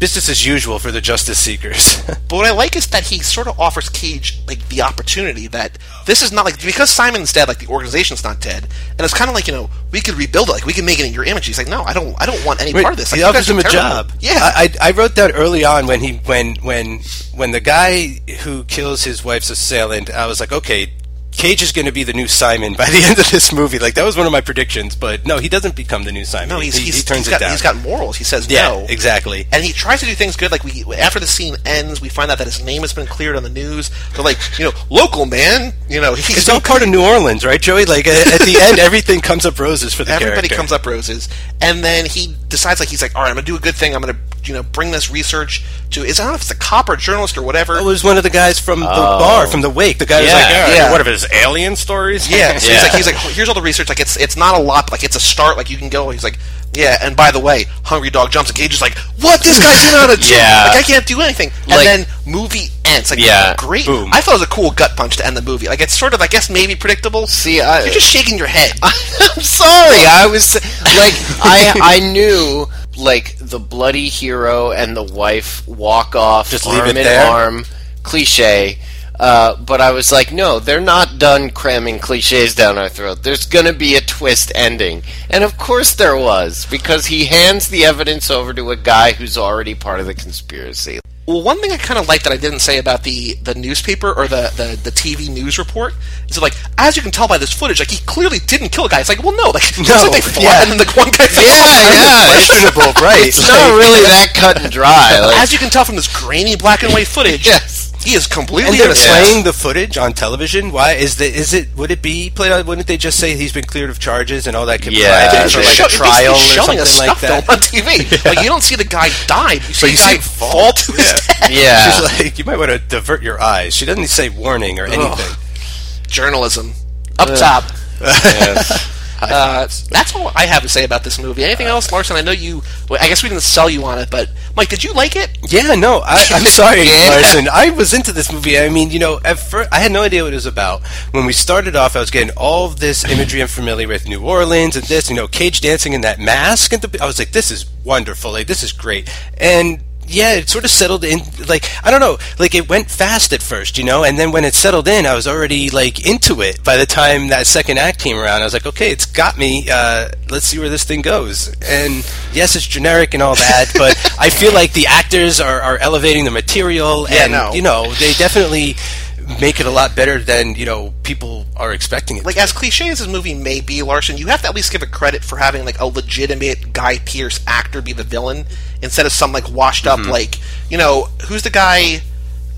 business as usual for the Justice Seekers. But what I like is that he sort of offers Cage like the opportunity that this is not like because Simon's dead, like the organization's not dead, and it's kind of like you know we could rebuild it, like we can make it in your image. He's like, no, I don't, I don't want any Wait, part of this. Like, he you offers him a terrible. job. Yeah, I, I I wrote that early on when he when when when the guy who kills his wife's assailant. I was like, okay, Cage is going to be the new Simon by the end of this movie. Like that was one of my predictions, but no, he doesn't become the new Simon. no, he's, he, he's, he turns he's it got, down. He's got morals. He says yeah, no. exactly. And he tries to do things good. Like we, after the scene ends, we find out that his name has been cleared on the news. They're like, you know, local man. You know, he's It's all part of New Orleans, right, Joey? Like at at the end, everything comes up roses for the Everybody character. comes up roses, and then he decides like he's like, all right, I'm gonna do a good thing. I'm gonna you know bring this research to. Is I don't know if it's a cop or journalist or whatever. It was one of the guys from the Oh. bar, from the wake. The guy was like, yeah, yeah. what of his alien stories? Yeah, so Yeah. he's like, he's like, here's all the research. Like, it's it's not a lot, but like it's a start. Like, you can go. He's like, yeah. And by the way, Hungry Dog jumps, and Cage is like, what? This guy's in on a joke. Yeah. Like, I can't do anything. And Like- then movie ends. Like, Yeah. great. Boom. I thought it was a cool gut punch to end the movie. Like, it's sort of, I guess, maybe predictable. See, I, You're just shaking your head. I'm sorry. I was like, I I knew like the bloody hero and the wife walk off, Just arm leave it in there? arm, cliche. Uh, but I was like, no, they're not done cramming cliches down our throat. There's going to be a twist ending. And of course there was, because he hands the evidence over to a guy who's already part of the conspiracy. Well, one thing I kind of like that I didn't say about the, the newspaper or the, the, the TV news report is that, like, as you can tell by this footage, like, he clearly didn't kill a guy. It's like, well, no, like, no, like they fought, yeah. and then like one guy yeah. yeah, questionable, right? It's not really that cut and dry. Like, As you can tell from this grainy black and white footage, Yes. He is completely And they're innocent. playing the footage on television. Why is the is it? Would it be played? on Wouldn't they just say he's been cleared of charges and all that? Could Yeah, provide they for should like show- a trial or basically showing a something like snuff film that. on TV. Like you don't see the guy die. you see you the see guy him fall to his death. yeah. She's like, you might want to divert your eyes. She doesn't say warning or anything. Journalism up top. Yes. Uh, that's all I have to say about this movie. Anything else, Larson? I know you. Well, I guess we didn't sell you on it, but Mike, did you like it? Yeah, no, I, I'm sorry, Yeah. Larson. I was into this movie. I mean, you know, at first, I had no idea what it was about. When we started off, I was getting all of this imagery I'm familiar with New Orleans and this, you know, Cage dancing in that mask. And the, I was like, this is wonderful. Like, this is great. And yeah, it sort of settled in. Like I don't know, like it went fast at first, you know, and then when it settled in, I was already like into it. By the time that second act came around, I was like, okay, it's got me. Uh, let's see where this thing goes. And yes, it's generic and all that, but I feel like the actors are, are elevating the material, Yeah, and no. you know, they definitely make it a lot better than you know people are expecting it. like as cliche as this movie may be, Larson, you have to at least give it credit for having like a legitimate Guy Pearce actor be the villain instead of some like washed Mm-hmm. up like you know who's the guy.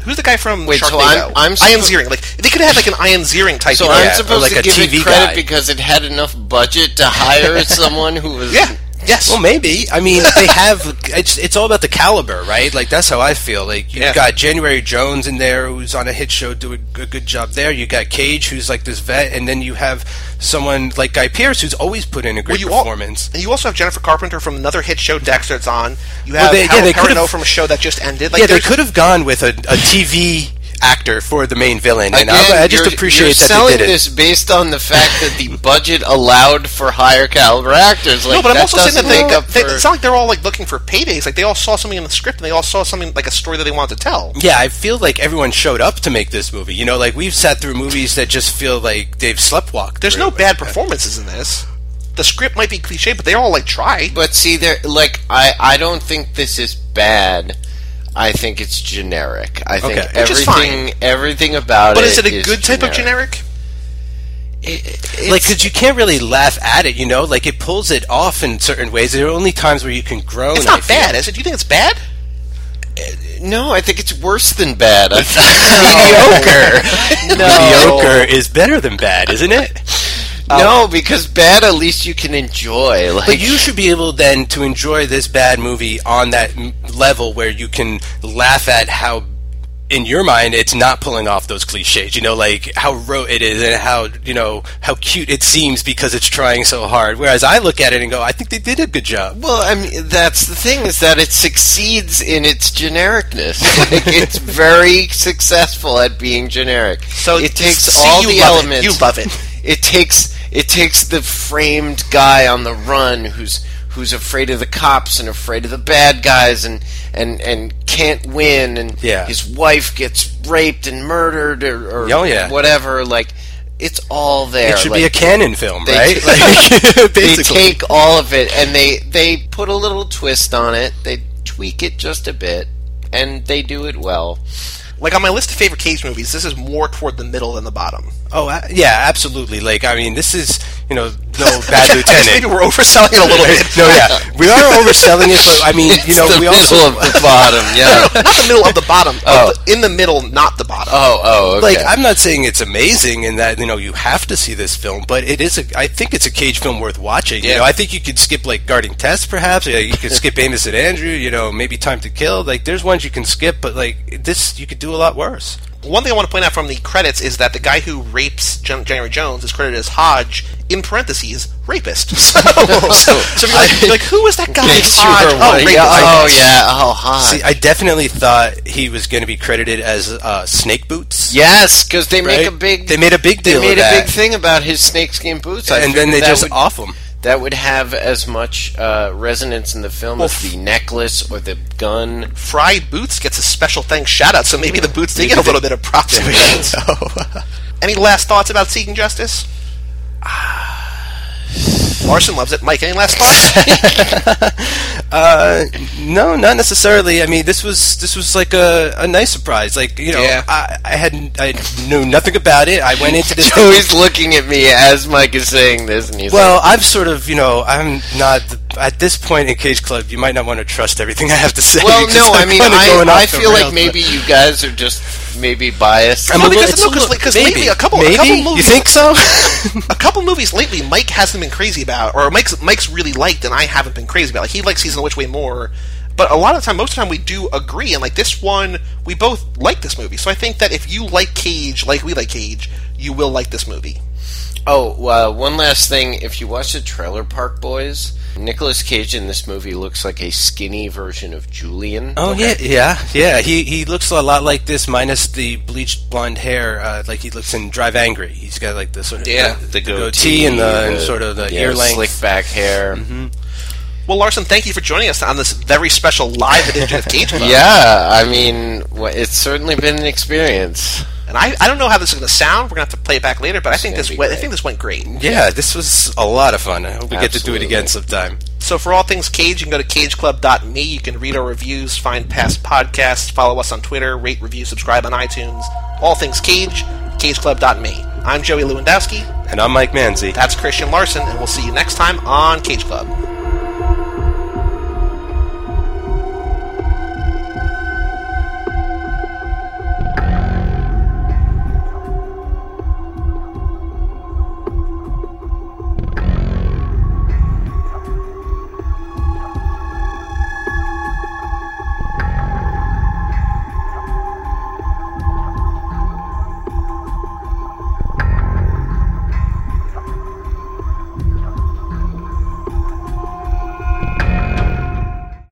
Who's the guy from Wait, so I'm- I'm Ian suppo- Ziering. Like they could have like an Ian Ziering type. So villain. I'm supposed like to a give it credit guy. because it had enough budget to hire someone who was yeah. Yes. Well, maybe. I mean, they have. It's it's all about the caliber, right? Like that's how I feel. Like you Yeah. got January Jones in there, who's on a hit show, doing a good job there. You got Cage, who's like this vet, and then you have someone like Guy Pearce, who's always put in a great Well, you performance. and you also have Jennifer Carpenter from another hit show, Dexter. It's on. You have Well, they- yeah, they from a show that just ended. Like yeah, they could have gone with a, a TV actor for the main villain, and Again, I, I just appreciate you're that selling they did it. this based on the fact that the budget allowed for higher caliber actors. Like no, but I'm also saying that they, make up they, for. it's not like they're all like looking for paydays. Like they all saw something in the script and they all saw something like a story that they wanted to tell. Yeah, I feel like everyone showed up to make this movie. You know, like we've sat through movies that just feel like they've sleptwalked. There's no bad performances in this. The script might be cliche, but they all like try. But see, there, like I, I don't think this is bad. I think it's generic. I think Okay. Everything, everything about it. But it is it a good type of generic. generic? like because you can't really laugh at it you know like it pulls it off in certain ways there are only times where you can groan It's not bad, is it? Do you think it's bad? Uh, no, I think it's worse than bad. I think mediocre No. mediocre is better than bad isn't it Um, no, because bad at least you can enjoy. Like but you should be able then to enjoy this bad movie on that m- level where you can laugh at how in your mind it's not pulling off those cliches you know like how rote it is and how you know how cute it seems because it's trying so hard whereas i look at it and go i think they did a good job Well, I mean, that's the thing is that it succeeds in its genericness. Like, it's very successful at being generic. So it takes all the love it. elements. You love it. It takes it takes the framed guy on the run who's who's afraid of the cops and afraid of the bad guys and and and can't win and Yeah. his wife gets raped and murdered or, or Oh, yeah. whatever. Like it's all there. it should like, be a canon film they right take- like, they take all of it and they they put a little twist on it. They tweak it just a bit, and they do it well. Like on my list of favorite Cage movies, this is more toward the middle than the bottom. Oh uh, yeah, absolutely. Like I mean, this is you know no bad I guess maybe lieutenant. we're overselling it a little bit. no, yeah, we are overselling it, but I mean, you It's know, the we middle also of the bottom. Yeah. not the middle of the bottom. Oh. Of the, in the middle, not the bottom. Oh, oh, okay. like I'm not saying it's amazing and that you know you have to see this film, but it is a. I think it's a Cage film worth watching. You Yeah. know, I think you could skip like Guarding Tess, perhaps. Yeah, you could skip Amos and Andrew. You know, maybe Time to Kill. Like there's ones you can skip, but like this, you could do a lot worse. One thing I want to point out from the credits is that the guy who rapes Jan- January Jones is credited as Hodge, in parentheses, rapist. So, so, so if you're like, you're like, who was that guy? Hodge. Oh, rapist. Yeah, oh yeah. Oh, hot. See, I definitely thought he was going to be credited as uh, Snake Boots. yes, because they make a big. They made a big deal. They made of a that. big thing about his snakeskin boots, I and then they just would, off him. That would have as much uh, resonance in the film Well, as the necklace or the gun. Fried Boots gets a special thanks shout out, so maybe the Boots did get a little bit of props. Any last thoughts about Seeking Justice? Larson loves it. Mike, any last thoughts? Uh, no, not necessarily. I mean, this was this was like a, a nice surprise. Like you know, Yeah. I, I had I knew nothing about it. I went into this. Joey's looking at me as Mike is saying this, and he's well, like, I've sort of you know I'm not at this point in Cage Club. You might not want to trust everything I have to say. "Well, no, I I'm mean, I, I feel like maybe but- you guys are just maybe biased." I'm No, a little- because- no, a little- 'cause- 'cause maybe. lately a couple- a maybe couple you think so. a couple movies lately Mike hasn't been crazy about, or Mike's Mike's really liked, and I haven't been crazy about. Like he likes Season of the Witch way more, but a lot of the time, most of the time, we do agree. And like this one, we both like this movie. So I think that if you like Cage, like we like Cage, you will like this movie. Oh, uh, one last thing. If you watch the Trailer Park Boys, Nicolas Cage in this movie looks like a skinny version of Julian. Oh yeah, yeah, yeah. He he looks a lot like this, minus the bleached blonde hair. Uh, like he looks in Drive Angry. He's got like the sort of Yeah, the, goatee and the and sort of the yeah, ear length. slick back hair. Well, Larson, thank you for joining us on this very special live edition of Cage Club. Yeah, I mean, it's certainly been an experience. And I, I don't know how this is going to sound. We're going to have to play it back later, but I think this went, I great. think this went great. Yeah, this was a lot of fun. I hope we get to do it again sometime. So for all things Cage, you can go to cageclub.me. You can read our reviews, find past podcasts, follow us on Twitter, rate, review, subscribe on iTunes. All things Cage, cageclub.me. I'm Joey Lewandowski. And I'm Mike Manzi. That's Christian Larson, and we'll see you next time on Cage Club.